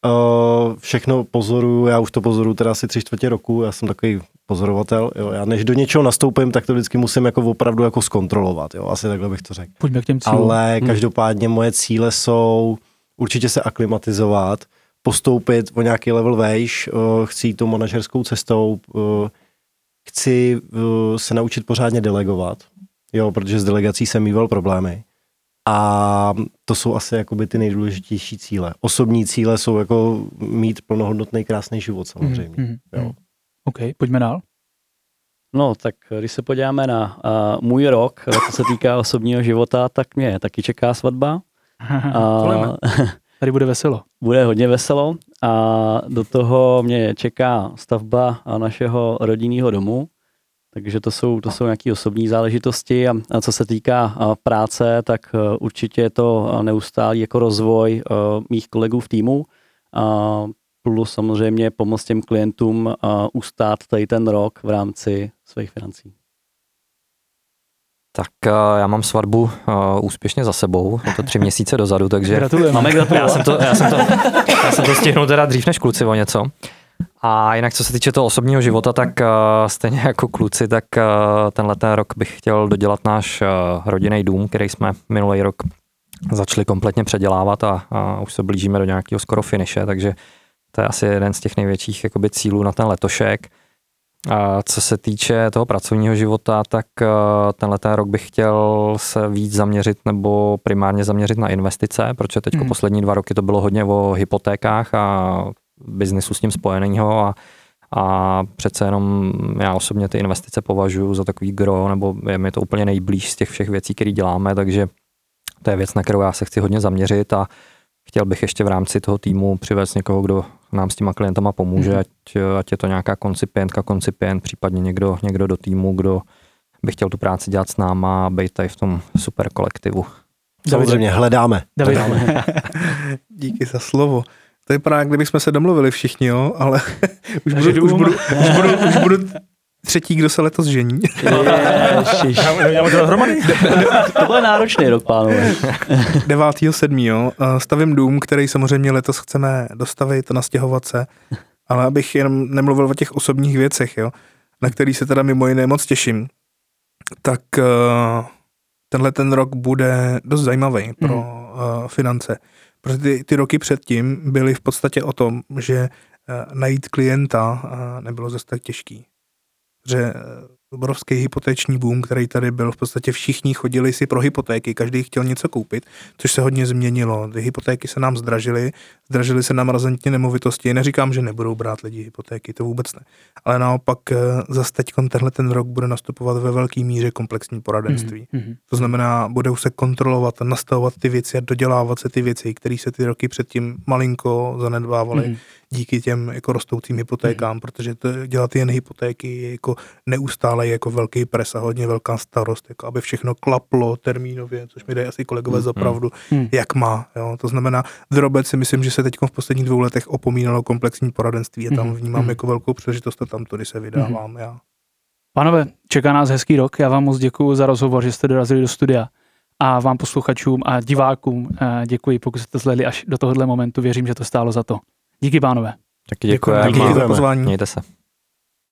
uh, všechno pozoruju, já už to pozoruju teda asi tři čtvrtě roku, já jsem takový pozorovatel, jo. já než do něčeho nastoupím, tak to vždycky musím jako opravdu jako zkontrolovat, jo. asi takhle bych to řekl. Pojďme k těm cílům. Ale Hmm. každopádně moje cíle jsou určitě se aklimatizovat, postoupit o nějaký level vejš, uh, chci jít tou manažerskou cestou, uh, chci uh, se naučit pořádně delegovat, jo, protože s delegací jsem mýval problémy. A to jsou asi jakoby ty nejdůležitější cíle. Osobní cíle jsou jako mít plnohodnotný, krásný život samozřejmě. Mm, mm, Jo. mm. OK, pojďme dál. No, tak když se podíváme na uh, můj rok, co se týká osobního života, tak mě taky čeká svatba. A Tady bude veselo. bude hodně veselo a do toho mě čeká stavba našeho rodinného domu, takže to jsou, to jsou nějaké osobní záležitosti a, a co se týká práce, tak a, určitě je to a, neustálý jako rozvoj a, mých kolegů v týmu a plus samozřejmě pomoct těm klientům ustát tady ten rok v rámci svých financí. Tak já mám svatbu uh, úspěšně za sebou, je to tři měsíce dozadu, takže Gratulujeme. Máme gratulovat. já jsem, to, já, jsem to, já jsem to stihnul teda dřív než kluci o něco. A jinak co se týče toho osobního života, tak uh, stejně jako kluci, tak uh, tenhle ten rok bych chtěl dodělat náš uh, rodinný dům, který jsme minulý rok začali kompletně předělávat a, a už se blížíme do nějakého skoro finiše, takže to je asi jeden z těch největších jakoby, cílů na ten letošek. A co se týče toho pracovního života, tak tenhle ten rok bych chtěl se víc zaměřit nebo primárně zaměřit na investice, protože teď Hmm. poslední dva roky to bylo hodně o hypotékách a biznisu s tím spojeného a, a přece jenom já osobně ty investice považuji za takový gro, nebo je mi to úplně nejblíž z těch všech věcí, které děláme, takže to je věc, na kterou já se chci hodně zaměřit a chtěl bych ještě v rámci toho týmu přivést někoho, kdo nám s těma klientama pomůže, Mhm. ať, ať je to nějaká koncipientka, koncipient, případně někdo, někdo do týmu, kdo by chtěl tu práci dělat s náma a být tady v tom super kolektivu. Samozřejmě hledáme. David, Díky za slovo. To je právě, kdybychom se domluvili všichni, jo, ale už, budu, už, dům. budu, už, budu, už budu třetí, kdo se letos žení. Ježiš, Já, já mám to byl náročný rok, pánové. 9.7. jo. Eh, Stavím dům, který samozřejmě letos chceme dostavit, nastěhovat se, ale abych jenom nemluvil o těch osobních věcech, jo, na který se teda mimo jiné moc těším, tak eh, tenhle ten rok bude dost zajímavý pro uh, finance. Protože ty, ty roky předtím byly v podstatě o tom, že uh, najít klienta uh, nebylo zase tak těžký. Že uh, obrovský hypotéční boom, který tady byl, v podstatě všichni chodili si pro hypotéky, každý chtěl něco koupit, což se hodně změnilo. Ty hypotéky se nám zdražily, zdražily se nám razantně nemovitosti. Neříkám, že nebudou brát lidi hypotéky, to vůbec ne. Ale naopak eh, zase teď tenhle ten rok bude nastupovat ve velké míře komplexní poradenství. Mhm. To znamená, budou se kontrolovat a nastavovat ty věci a dodělávat se ty věci, které se ty roky předtím malinko zanedbávaly Mhm. Díky těm jako rostoucím hypotékám, protože to, dělat jen hypotéky je jako neustále jako velký pres a hodně velká starost, jako aby všechno klaplo termínově, což mi dají asi kolegové Mhm. za pravdu, Mhm. jak má. Jo? To znamená, drobec si myslím, že se teď v posledních dvou letech opomínalo komplexní poradenství a tam Mhm. vnímám Mhm. jako velkou příležitost a tam tudy se vydávám já. Pánové, čeká nás hezký rok. Já vám moc děkuji za rozhovor, že jste dorazili do studia. A vám posluchačům a divákům eh, děkuji, pokud jste zhledli až do tohohle momentu. Věřím, že to stálo za to. Díky, pánové. Taky Děkujeme. děkuji. Díky za Děkujeme. pozvání. Mějte se.